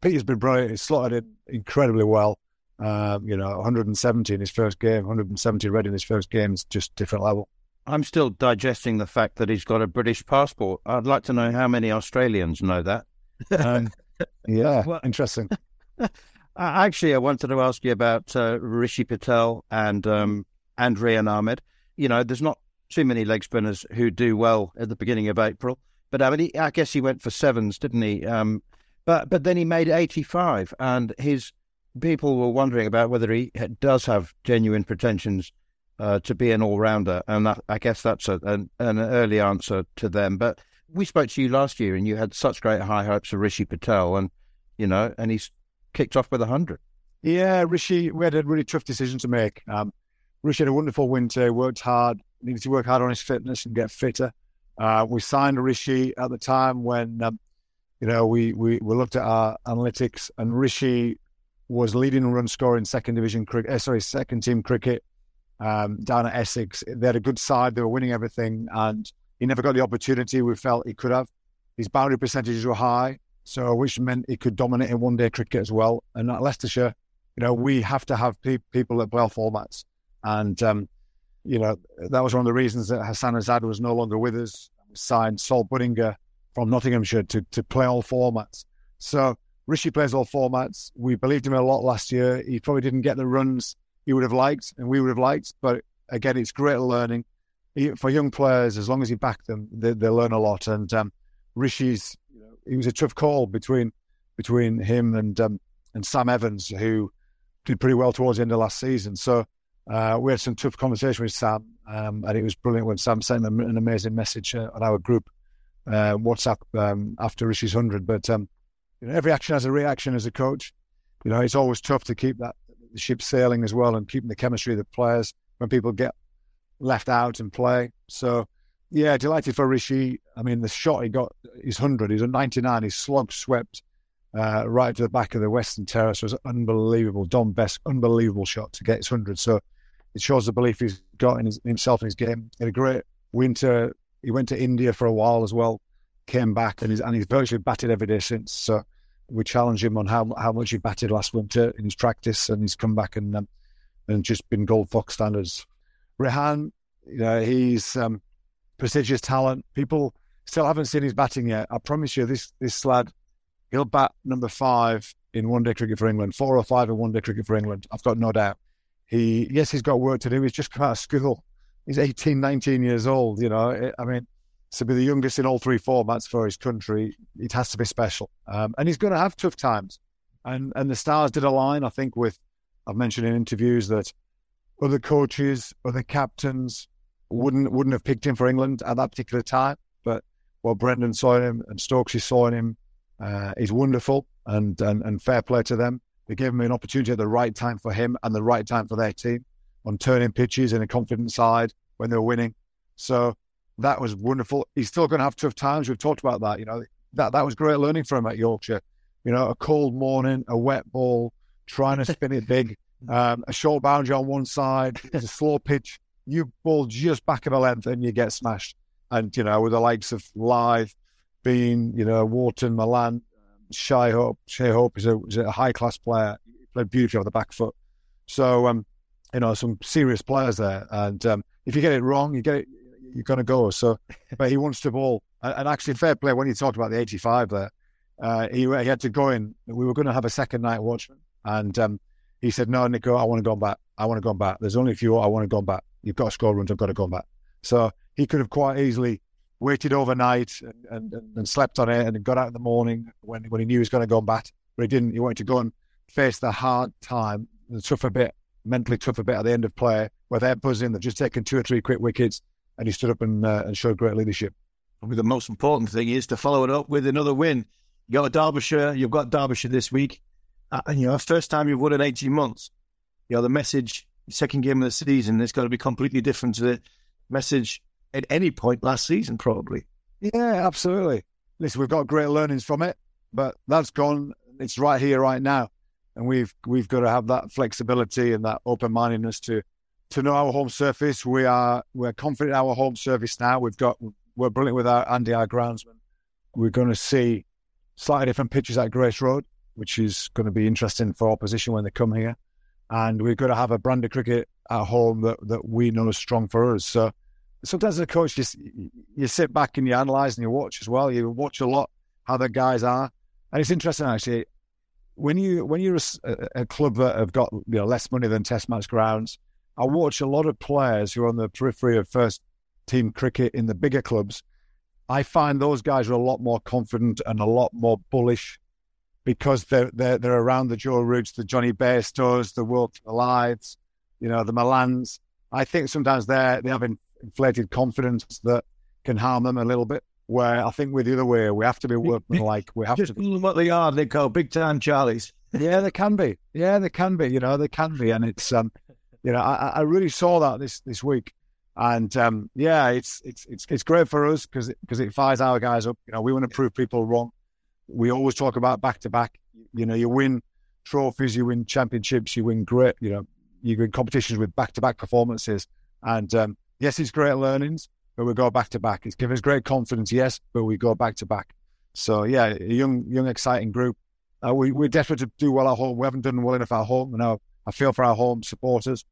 Peter's been brilliant. He's slotted in incredibly well. Um, you know, 170 in his first game, 170 red in his first game is just different level. I'm still digesting the fact that he's got a British passport. I'd like to know how many Australians know that. Um, yeah, well, interesting. Actually, I wanted to ask you about uh, Rishi Patel and um, and Ahmed. You know, there's not too many leg spinners who do well at the beginning of April, but I mean, he, I guess he went for sevens, didn't he? Um, but but then he made 85, and his people were wondering about whether he does have genuine pretensions uh, to be an all rounder, and that, I guess that's a, an, an, early answer to them. But we spoke to you last year, and you had such great high hopes for Rishi Patel, and you know, and he's kicked off with a hundred. Yeah, Rishi, we had a really tough decision to make. Um, Rishi had a wonderful winter, worked hard, needed to work hard on his fitness and get fitter. Uh, we signed Rishi at the time when, um, you know, we, we, we looked at our analytics and Rishi was leading run scorer in second division cricket, uh, sorry, second team cricket um, down at Essex. They had a good side, they were winning everything, and he never got the opportunity we felt he could have. His boundary percentages were high, so which meant he could dominate in one day cricket as well. And at Leicestershire, you know, we have to have pe- people that play all formats. And, um, you know, that was one of the reasons that Hassan Azad was no longer with us. We signed Sol Budinger from Nottinghamshire to, to play all formats. So Rishi plays all formats. We believed him a lot last year. He probably didn't get the runs he would have liked and we would have liked. But again, it's great learning. For young players, as long as you back them, they, they learn a lot. And um, Rishi's, you know, it was a tough call between between him and um, and Sam Evans, who did pretty well towards the end of last season. So uh, we had some tough conversation with Sam, um, and it was brilliant when Sam sent an amazing message uh, on our group uh, WhatsApp um, after Rishi's hundred. But um, you know, every action has a reaction as a coach. You know, it's always tough to keep that the ship sailing as well and keeping the chemistry of the players when people get left out and play. So, yeah, delighted for Rishi. I mean, the shot he got, his 100, he's a 99, he's slog swept uh, right to the back of the Western Terrace was unbelievable. Dom Bess, unbelievable shot to get his 100. So it shows the belief he's got in, his, in himself and his game. He had a great winter. He went to India for a while as well, came back, and he's, and he's virtually batted every day since. So we challenged him on how how much he batted last winter in his practice, and he's come back and um, and just been gold fox standards. Rehan, you know, he's um, prestigious talent. People still haven't seen his batting yet. I promise you, this this lad, he'll bat number five in one day cricket for England, four or five in one day cricket for England. I've got no doubt. He yes, he's got work to do. He's just come out of school. He's 18, 19 years old. You know, I mean, to be the youngest in all three formats for his country, it has to be special. Um, and he's going to have tough times. And and the stars did align, I think, with I've mentioned in interviews that other coaches, other captains wouldn't wouldn't have picked him for England at that particular time. But what Brendon saw in him and Stokesy saw in him uh, is wonderful and, and and fair play to them. They gave him an opportunity at the right time for him and the right time for their team on turning pitches in a confident side when they were winning. So that was wonderful. He's still going to have tough times. We've talked about that. You know, that that was great learning for him at Yorkshire. You know, a cold morning, a wet ball, trying to spin it big, um, a short boundary on one side, a slow pitch. You ball just back of a length and you get smashed. And you know, with the likes of Lyth, Bean, you know, Wharton, Malan, Shai Hope. Shai Hope is a, is a high class player. He played beautifully on the back foot. So, um, you know, some serious players there. And um, if you get it wrong, you get it you're going to go. So, but he wants to ball. And actually, fair play when you talked about the 85 there, uh, he, he, had to go in. We were going to have a second night watchman, and um, he said, "No, Nico, I want to go back. I want to go back. There's only a few. I want to go back. You've got to score runs. I've got to go back." So he could have quite easily waited overnight and, and, and slept on it and got out in the morning when when he knew he was going to go back, but he didn't. He wanted to go and face the hard time, the tougher bit, mentally tougher bit at the end of play, where they're buzzing. They've just taken two or three quick wickets and he stood up and, uh, and showed great leadership. Probably the most important thing is to follow it up with another win. You got Derbyshire, you've got Derbyshire this week, uh, and you know, first time you've won in 18 months. You know, the message, second game of the season, it's got to be completely different to the message at any point last season, probably. Yeah, absolutely. Listen, we've got great learnings from it, but that's gone. It's right here, right now, and we've we've got to have that flexibility and that open mindedness to to know our home surface. We are we're confident in our home surface now. We've got we're brilliant with our Andy, our groundsman. We're going to see slightly different pitches at Grace Road, which is going to be interesting for opposition when they come here. And we're going to have a brand of cricket at home that, that we know is strong for us. So sometimes as a coach, you, you sit back and you analyse and you watch as well. You watch a lot how the guys are, and it's interesting actually. When you when you're a, a club that have got you know less money than Test match grounds, I watch a lot of players who are on the periphery of first team cricket in the bigger clubs. I find those guys are a lot more confident and a lot more bullish because they're they're, they're around the Joe Roots, the Jonny Bairstows, the World Lives, you know, the Malans. I think sometimes they they have inflated confidence that can harm them a little bit. Where I think with the other way, we have to be working like we have Just to. Be. what they are, they call big time Charlies. Yeah, they can be. Yeah, they can be. You know, they can be, and it's um, you know, I, I really saw that this this week, and um, yeah, it's it's it's it's great for us because because it, it fires our guys up. You know, we want to prove people wrong. We always talk about back to back. You know, you win trophies, you win championships, you win great. You know, you win competitions with back to back performances, and um, yes, it's great learnings, but we go back to back. It's given us great confidence, yes, but we go back to back. So yeah, a young, young, exciting group. Uh, we, we're desperate to do well at home. We haven't done well enough at home. You know, I feel for our home supporters.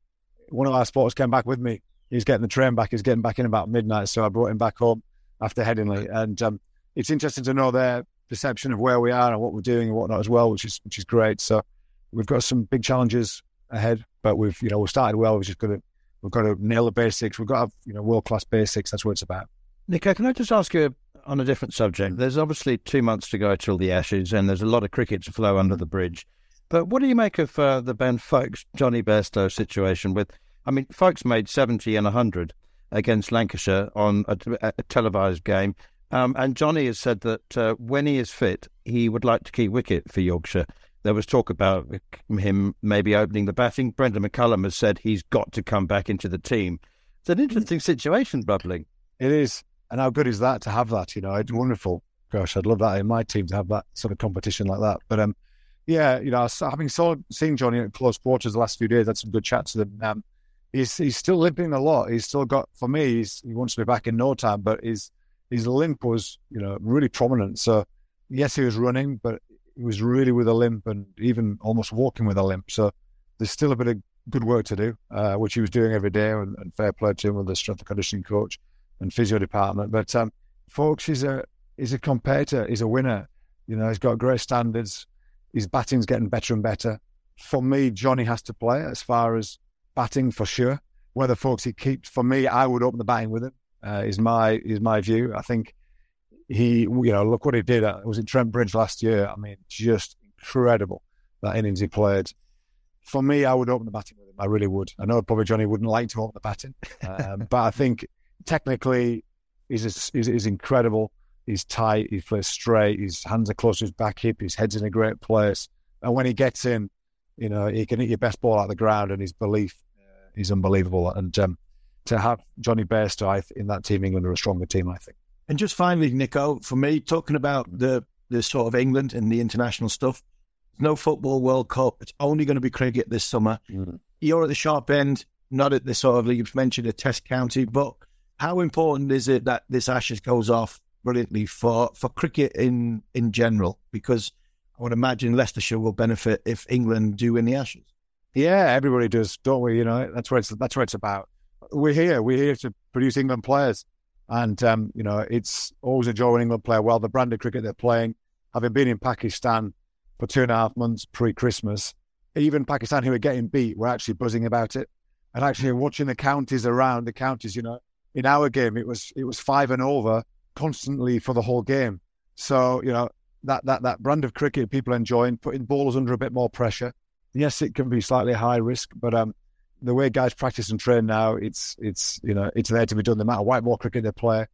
One of our supporters came back with me. He's getting the train back. He's getting back in about midnight, so I brought him back home after Headingley. And um, it's interesting to know their perception of where we are and what we're doing and whatnot as well, which is which is great. So we've got some big challenges ahead, but we've you know we started well. We've just got to We've got to nail the basics. We've got to have you know world class basics. That's what it's about. Nico, can I just ask you on a different subject? There's obviously two months to go till the Ashes, and there's a lot of cricket to flow under the bridge. But what do you make of uh, the Ben Foakes Jonny Bairstow situation? With, I mean, Folks made seventy and hundred against Lancashire on a, a televised game, um, and Jonny has said that uh, when he is fit, he would like to keep wicket for Yorkshire. There was talk about him maybe opening the batting. Brendon McCullum has said he's got to come back into the team. It's an interesting situation bubbling. It is. And how good is that to have that? You know, it's wonderful. Gosh, I'd love that in my team to have that sort of competition like that. But um, yeah, you know, having saw, seen Jonny at close quarters the last few days, had some good chats with him. Um, he's he's still limping a lot. He's still got for me. he wants to be back in no time, but his his limp was you know really prominent. So yes, he was running, but he was really with a limp and even almost walking with a limp. So there's still a bit of good work to do, uh, which he was doing every day, and, and, fair play to him with the strength and conditioning coach and physio department. But um, Foakes is a is a competitor, he's a winner. You know, he's got great standards. His batting's getting better and better. For me, Jonny has to play as far as batting for sure. Whether Foakes he keeps, for me, I would open the batting with him. Uh, is my is my view. I think he, you know, look what he did. It was in Trent Bridge last year. I mean, just incredible that innings he played. For me, I would open the batting with him. I really would. I know probably Jonny wouldn't like to open the batting, um, but I think technically he's, he's, he's incredible. He's tight. He plays straight. His hands are close to his back hip. His head's in a great place. And when he gets in, you know, he can hit your best ball out of the ground, and his belief uh, is unbelievable. And um, to have Jonny Bairstow in that team, England are a stronger team, I think. And just finally, Nico, for me, talking about the the sort of England and the international stuff, no football World Cup. It's only going to be cricket this summer. Mm. You're at the sharp end, not at the sort of you've mentioned a Test county, but how important is it that this Ashes goes off brilliantly for for cricket in in general? Because I would imagine Leicestershire will benefit if England do win the Ashes. Yeah, everybody does, don't we? You know, that's what it's that's what it's about. We're here. We're here to produce England players. And, um, you know, it's always a joy when England play well. The brand of cricket they're playing, having been in Pakistan for two and a half months pre Christmas, even Pakistan who are getting beat were actually buzzing about it. And actually watching the counties around the counties, you know, in our game, it was it was five and over constantly for the whole game. So, you know, that, that, that brand of cricket people enjoying, putting bowlers under a bit more pressure. Yes, it can be slightly high risk, but um, the way guys practice and train now, it's it's you know it's there to be done. No matter what more cricket they play,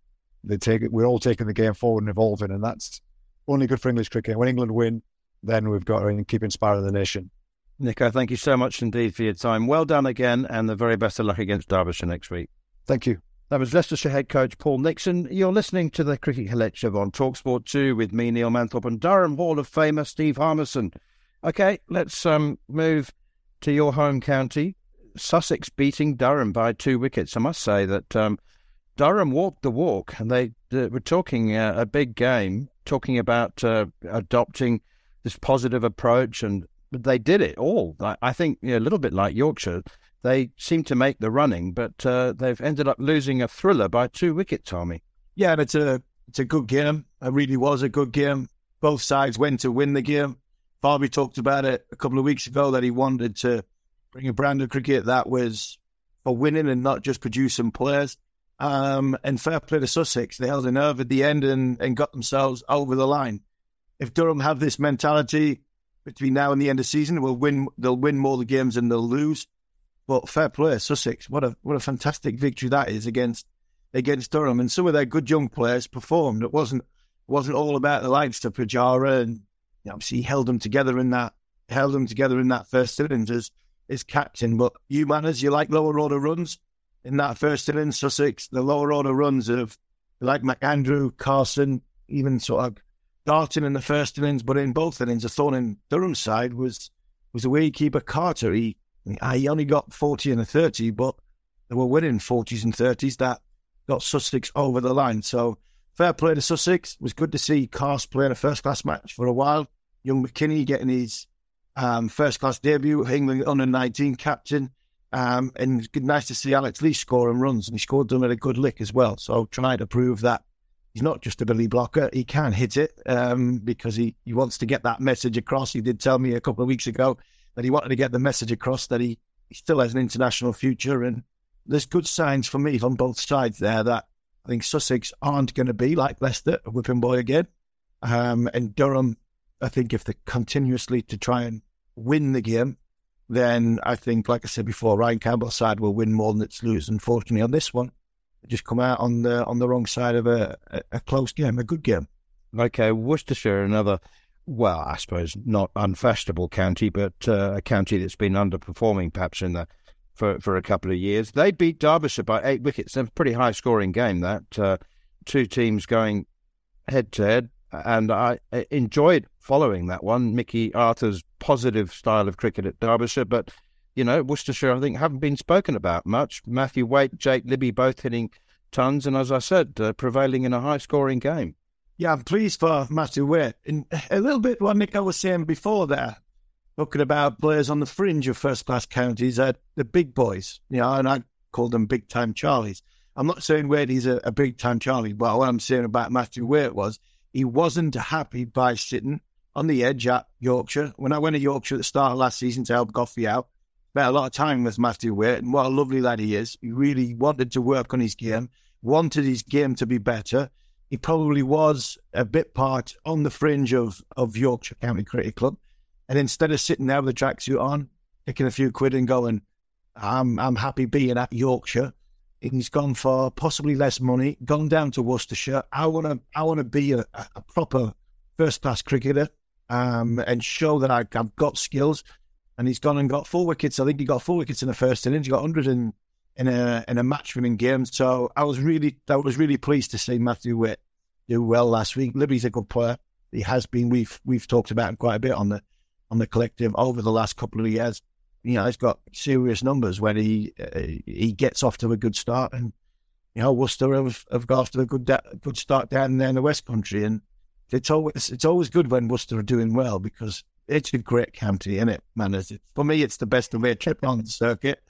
they take it. We're all taking the game forward and evolving, and that's only good for English cricket. When England win, then we've got to keep inspiring the nation. Nico, thank you so much indeed for your time. Well done again, and the very best of luck against Derbyshire next week. Thank you. That was Leicestershire head coach Paul Nixon. You're listening to the Cricket Collective on Talksport 2 with me, Neil Manthorp, and Durham Hall of Famer Steve Harmison. Okay, let's um, move to your home county, Sussex beating Durham by two wickets. I must say that um, Durham walked the walk, and they, they were talking uh, a big game, talking about uh, adopting this positive approach, and they did it all. I, I think you know, a little bit like Yorkshire, they seem to make the running, but uh, they've ended up losing a thriller by two wickets, Tommy. Yeah, and it's a it's a good game. It really was a good game. Both sides went to win the game. Barbie talked about it a couple of weeks ago that he wanted to bring a brand of cricket that was for winning and not just producing players. Um, and fair play to Sussex. They held a nerve at the end and, and got themselves over the line. If Durham have this mentality between now and the end of season, will win. They'll win more the games than they'll lose. But fair play, Sussex. What a what a fantastic victory that is against against Durham. And some of their good young players performed. It wasn't wasn't all about the likes of Pujara and obviously he held them together in that held them together in that first innings as captain. But you manners, you like lower order runs in that first innings, Sussex, the lower order runs of like McAndrew, Carson, even sort of Darton in the first innings, but in both innings, I thought in Durham's side was was the wicketkeeper Carter. He he only got forty and a thirty, but they were winning forties and thirties that got Sussex over the line. So fair play to Sussex. It was good to see Carse playing a first class match for a while. Young McKinney getting his um, first class debut, England under nineteen captain. Um, and nice to see Alex Lees scoring runs, and he scored them at a good lick as well. So trying to prove that he's not just a Billy blocker, he can hit it um, because he, he wants to get that message across. He did tell me a couple of weeks ago that he wanted to get the message across that he, he still has an international future. And there's good signs for me on both sides there that I think Sussex aren't going to be like Leicester, a whipping boy again. Um, and Durham, I think if they continuously to try and win the game, then I think, like I said before, Ryan Campbell's side will win more than it's lose. Unfortunately, on this one, just come out on the on the wrong side of a, a, close game, a good game. Okay, Worcestershire, another, well, I suppose not unfashionable county, but uh, a county that's been underperforming perhaps in the for for a couple of years. They beat Derbyshire by eight wickets. A pretty high scoring game. That uh, two teams going head to head and I enjoyed following that one. Mickey Arthur's positive style of cricket at Derbyshire, but you know Worcestershire, I think, haven't been spoken about much. Matthew Waite, Jake Libby, both hitting tons, and as I said, uh, prevailing in a high-scoring game. Yeah, I'm pleased for Matthew Waite. A little bit what Nick was saying before there, talking about players on the fringe of first-class counties, uh, the big boys. You know, and I call them big-time Charlies. I'm not saying Waite is a, a big-time Charlie, but what I'm saying about Matthew Waite was he wasn't happy by sitting on the edge at Yorkshire. When I went to Yorkshire at the start of last season to help Goffey out, spent a lot of time with Matthew Waite, and what a lovely lad he is. He really wanted to work on his game, wanted his game to be better. He probably was a bit part on the fringe of, of Yorkshire County Cricket Club. And instead of sitting there with a tracksuit on, taking a few quid and going, I'm I'm happy being at Yorkshire, He's gone for possibly less money, gone down to Worcestershire. I want to, I want to be a, a proper first class cricketer um, and show that I, have got skills. And he's gone and got four wickets. I think he got four wickets in the first innings. He got hundred in in a in a match winning game. So I was really, I was really pleased to see Matthew Waite do well last week. Libby's a good player. He has been. We've we've talked about him quite a bit on the on the collective over the last couple of years you know, he's got serious numbers when he uh, he gets off to a good start. And, you know, Worcester have, have got off to a good da- good start down there in the West Country. And it's always it's always good when Worcester are doing well because it's a great county, isn't it, man? For me, it's the best of a trip on the circuit.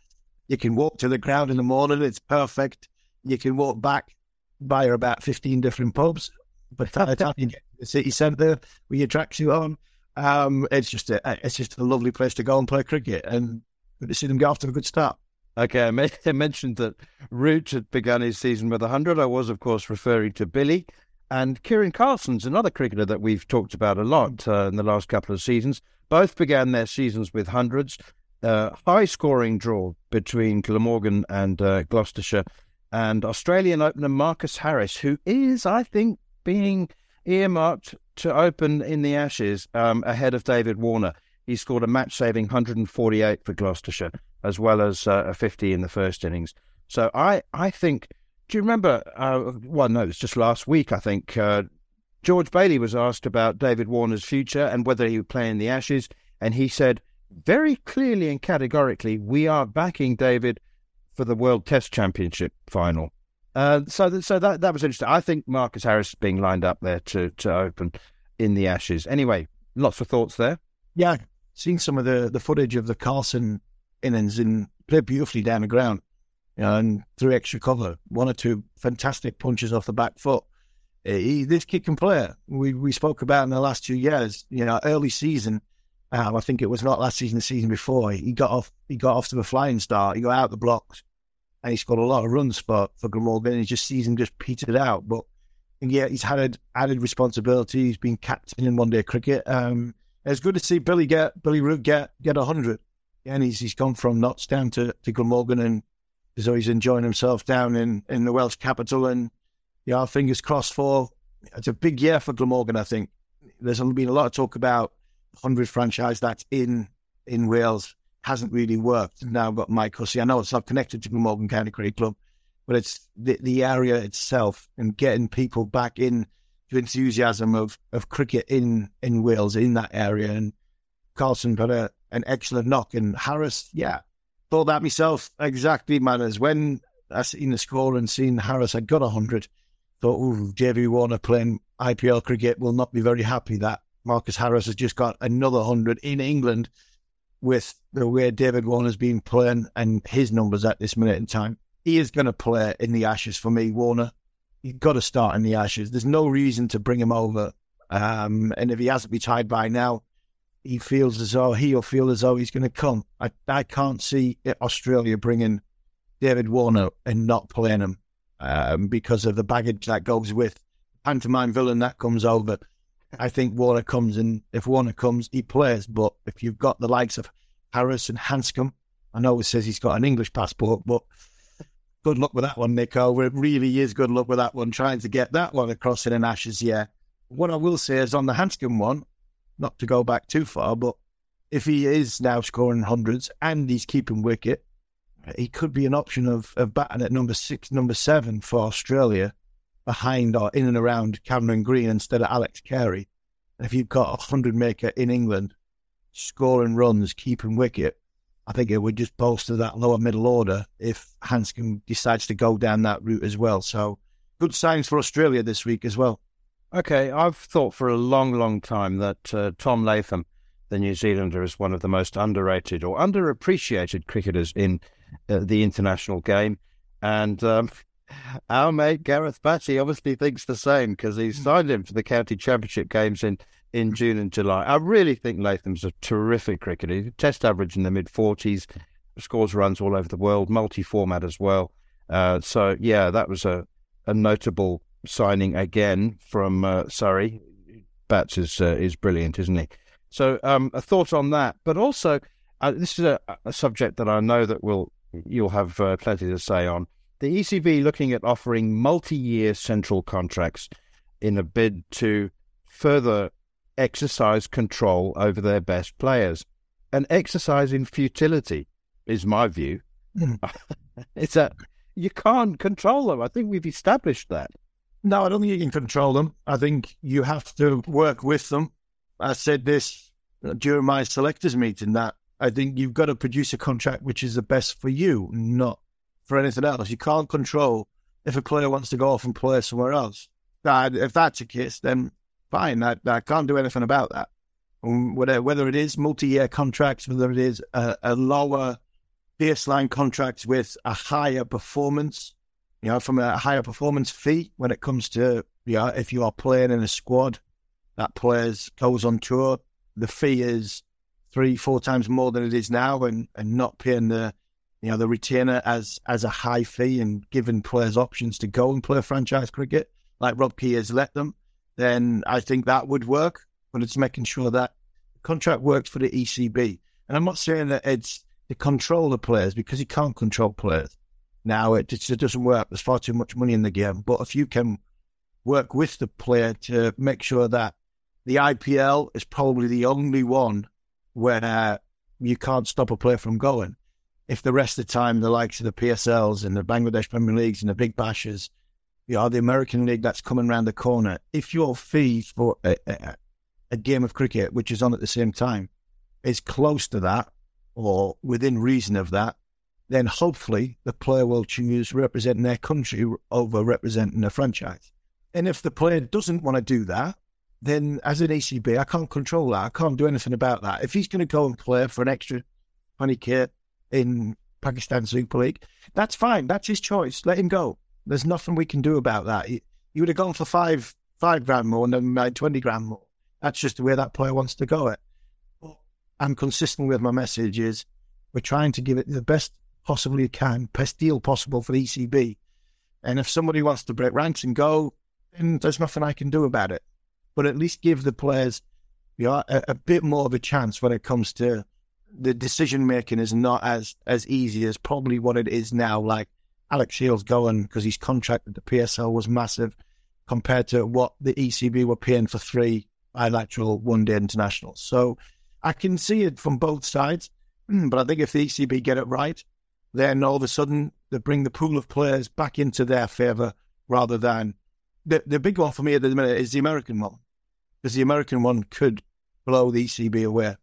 You can walk to the ground in the morning, it's perfect. You can walk back via about 15 different pubs. But by the time you get to the city centre with your tracksuit on, um, it's just a it's just a lovely place to go and play cricket, and to see them get off to a good start. Okay, I mentioned that Root had begun his season with 100. I was, of course, referring to Billy. And Kiran Carlson's another cricketer that we've talked about a lot uh, in the last couple of seasons. Both began their seasons with hundreds. Uh, high scoring draw between Glamorgan and uh, Gloucestershire. And Australian opener Marcus Harris, who is, I think, being earmarked to open in the Ashes um, ahead of David Warner. He scored a match saving 148 for Gloucestershire, as well as uh, a 50 in the first innings. So I, I think, do you remember? Uh, well, no, it was just last week, I think. Uh, George Bailey was asked about David Warner's future and whether he would play in the Ashes, and he said very clearly and categorically, we are backing David for the World Test Championship final. Uh, so, so that that was interesting. I think Marcus Harris is being lined up there to to open in the Ashes. Anyway, lots of thoughts there. Yeah, seeing some of the the footage of the Carlson innings and played beautifully down the ground. You know, and through extra cover, one or two fantastic punches off the back foot. Uh, he, this kid can play. We we spoke about in the last two years. You know, early season. Um, I think it was not last season, the season before. He got off. He got off to a flying start. He got out the blocks, and he scored a lot of runs for for Glamorgan. His just season just petered out. But yeah, he's had added, responsibility. He's been captain in one day cricket. Um, it's good to see Billy get Billy Root get get hundred. And he's he's gone from Notts down to, to Glamorgan and so he's enjoying himself down in, in the Welsh capital. And yeah, fingers crossed for it's a big year for Glamorgan. I think there's been a lot of talk about hundred franchise that's in in Wales hasn't really worked. Now I've got Mike Hussey. I know it's not connected to Glamorgan County Cricket Club, but it's the, the area itself and getting people back in to enthusiasm of, of cricket in, in Wales, in that area. And Carlson put a, an excellent knock. And Harris, yeah, thought that myself exactly, man. As when I seen the score and seen Harris had got 100, thought, ooh, JV Warner playing IPL cricket will not be very happy that Marcus Harris has just got another 100 in England with the way David Warner's been playing and his numbers at this minute in time he is going to play in the Ashes for me, Warner. He's got to start in the Ashes. There's no reason to bring him over. Um, and if he hasn't been retired by now, he feels as though he'll feel as though he's going to come. I, I can't see Australia bringing David Warner and not playing him um, because of the baggage that goes with pantomime villain that comes over. I think Warner comes and if Warner comes, he plays. But if you've got the likes of Harris and Handscomb, I know it says he's got an English passport, but good luck with that one, Nico. Oh, it really is good luck with that one, trying to get that one across in an Ashes, yeah. What I will say is on the Handscomb one, not to go back too far, but if he is now scoring hundreds and he's keeping wicket, he could be an option of, of batting at number six, number seven for Australia, behind or in and around Cameron Green instead of Alex Carey. And if you've got a hundred maker in England, scoring runs, keeping wicket, I think it would just bolster that lower middle order if Handscomb decides to go down that route as well. So good signs for Australia this week as well. Okay, I've thought for a long, long time that uh, Tom Latham, the New Zealander, is one of the most underrated or underappreciated cricketers in uh, the international game. And um, our mate Gareth Batty obviously thinks the same because he hmm. signed him for the county championship games in in June and July. I really think Latham's a terrific cricketer. Test average in the mid 40s, scores runs all over the world, multi format as well. Uh, so, yeah, that was a, a notable signing again from uh, Surrey. Bats is, uh, is brilliant, isn't he? So, um, a thought on that. But also, uh, this is a, a, subject that I know that will you'll have uh, plenty to say on. The ECB looking at offering multi year central contracts in a bid to further exercise control over their best players. An exercise in futility is my view. Hmm. it's that you can't control them. I think we've established that. No, I don't think you can control them. I think you have to work with them. I said this during my selectors meeting that I think you've got to produce a contract which is the best for you, not for anything else. You can't control if a player wants to go off and play somewhere else. That, if that's the case, then fine. I, I can't do anything about that. Um, whether, whether it is multi-year contracts, whether it is a, a lower baseline contract with a higher performance, you know, from a higher performance fee when it comes to, you know, if you are playing in a squad that players goes on tour, the fee is three, four times more than it is now and, and not paying the, you know, the retainer as, as a high fee and giving players options to go and play franchise cricket like Rob Key has let them then I think that would work. But it's making sure that the contract works for the ECB. And I'm not saying that it's to control the players because you can't control players. Now it it doesn't work. There's far too much money in the game. But if you can work with the player to make sure that the IPL is probably the only one where uh, you can't stop a player from going. If the rest of the time the likes of the PSLs and the Bangladesh Premier Leagues and the Big Bashes you know, the American League that's coming around the corner, if your fee for a, a, a, game of cricket, which is on at the same time, is close to that or within reason of that, then hopefully the player will choose representing their country over representing a franchise. And if the player doesn't want to do that, then as an ECB, I can't control that. I can't do anything about that. If he's going to go and play for an extra 20k in Pakistan Super League. That's fine. That's his choice. Let him go. There's nothing we can do about that. He, he would have gone for five five grand more and then made twenty grand more. That's just the way that player wants to go. It. I'm consistent with my message. Is we're trying to give it the best possible you can, best deal possible for the ECB. And if somebody wants to break ranks and go, then there's nothing I can do about it. But at least give the players you know, a, a bit more of a chance when it comes to the decision making is not as as easy as probably what it is now. Like Alex Shields going because his contract with the PSL was massive compared to what the ECB were paying for three bilateral one day internationals. So I can see it from both sides. But I think if the ECB get it right, then all of a sudden they bring the pool of players back into their favour rather than the the big one for me at the minute is the American one because the American one could blow the ECB away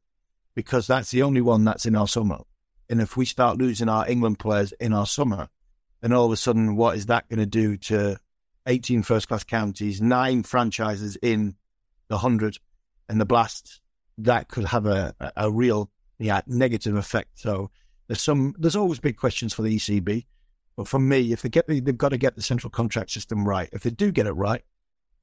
because that's the only one that's in our summer. And if we start losing our England players in our summer, then all of a sudden, what is that going to do to 18 first class counties, nine franchises in the 100 and the Blast? That could have a, a real yeah, negative effect. So there's some, there's always big questions for the ECB. But for me, if they get the, they've got to get the central contract system right. If they do get it right,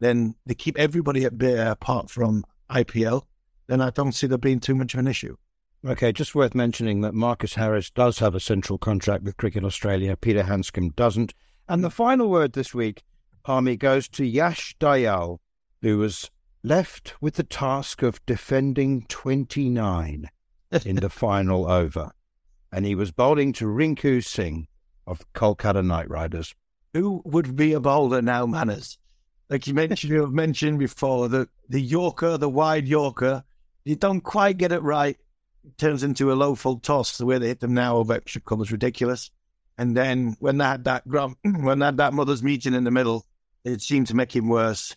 then they keep everybody at bay apart from IPL. Then I don't see there being too much of an issue. Okay, just worth mentioning that Marcus Harris does have a central contract with Cricket Australia. Peter Handscomb doesn't. And the final word this week, Harmy, goes to Yash Dayal, who was left with the task of defending 29 in the final over. And he was bowling to Rinku Singh of Kolkata Knight Riders. Who would be a bowler now, Manners? Like you mentioned, you have mentioned before, the, the Yorker, the wide Yorker, you don't quite get it right. It turns into a low full toss. The way they hit them now over extra cover is ridiculous. And then when they had that when they had that mother's meeting in the middle, it seemed to make him worse.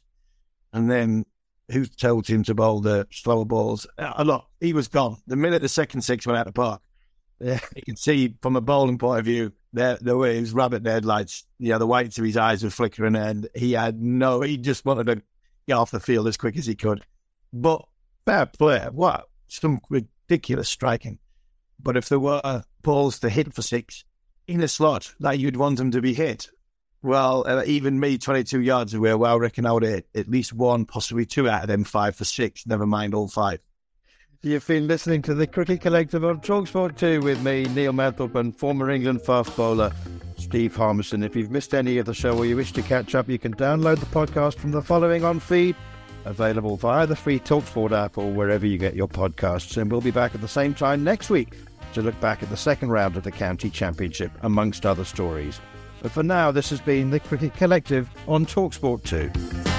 And then who told him to bowl the slower balls? Uh, a lot. He was gone. The minute the second six went out of park, you can see from a bowling point of view, there, there were his rabbit headlights. Yeah, the whites of his eyes were flickering, and he had no. He just wanted to get off the field as quick as he could. But fair play. What some ridiculous striking. But if there were balls to hit for six in a slot that you'd want them to be hit, well, uh, even me, 22 yards away, well, I reckon I would hit at least one, possibly two out of them five for six, never mind all five. You've been listening to the Cricket Collective on Talksport 2 with me, Neil Manthorp, and former England fast bowler Steve Harmison. If you've missed any of the show or you wish to catch up, you can download the podcast from the following on feed, available via the free Talksport app or wherever you get your podcasts. And we'll be back at the same time next week to look back at the second round of the County Championship, amongst other stories. But for now, this has been the Cricket Collective on Talksport 2.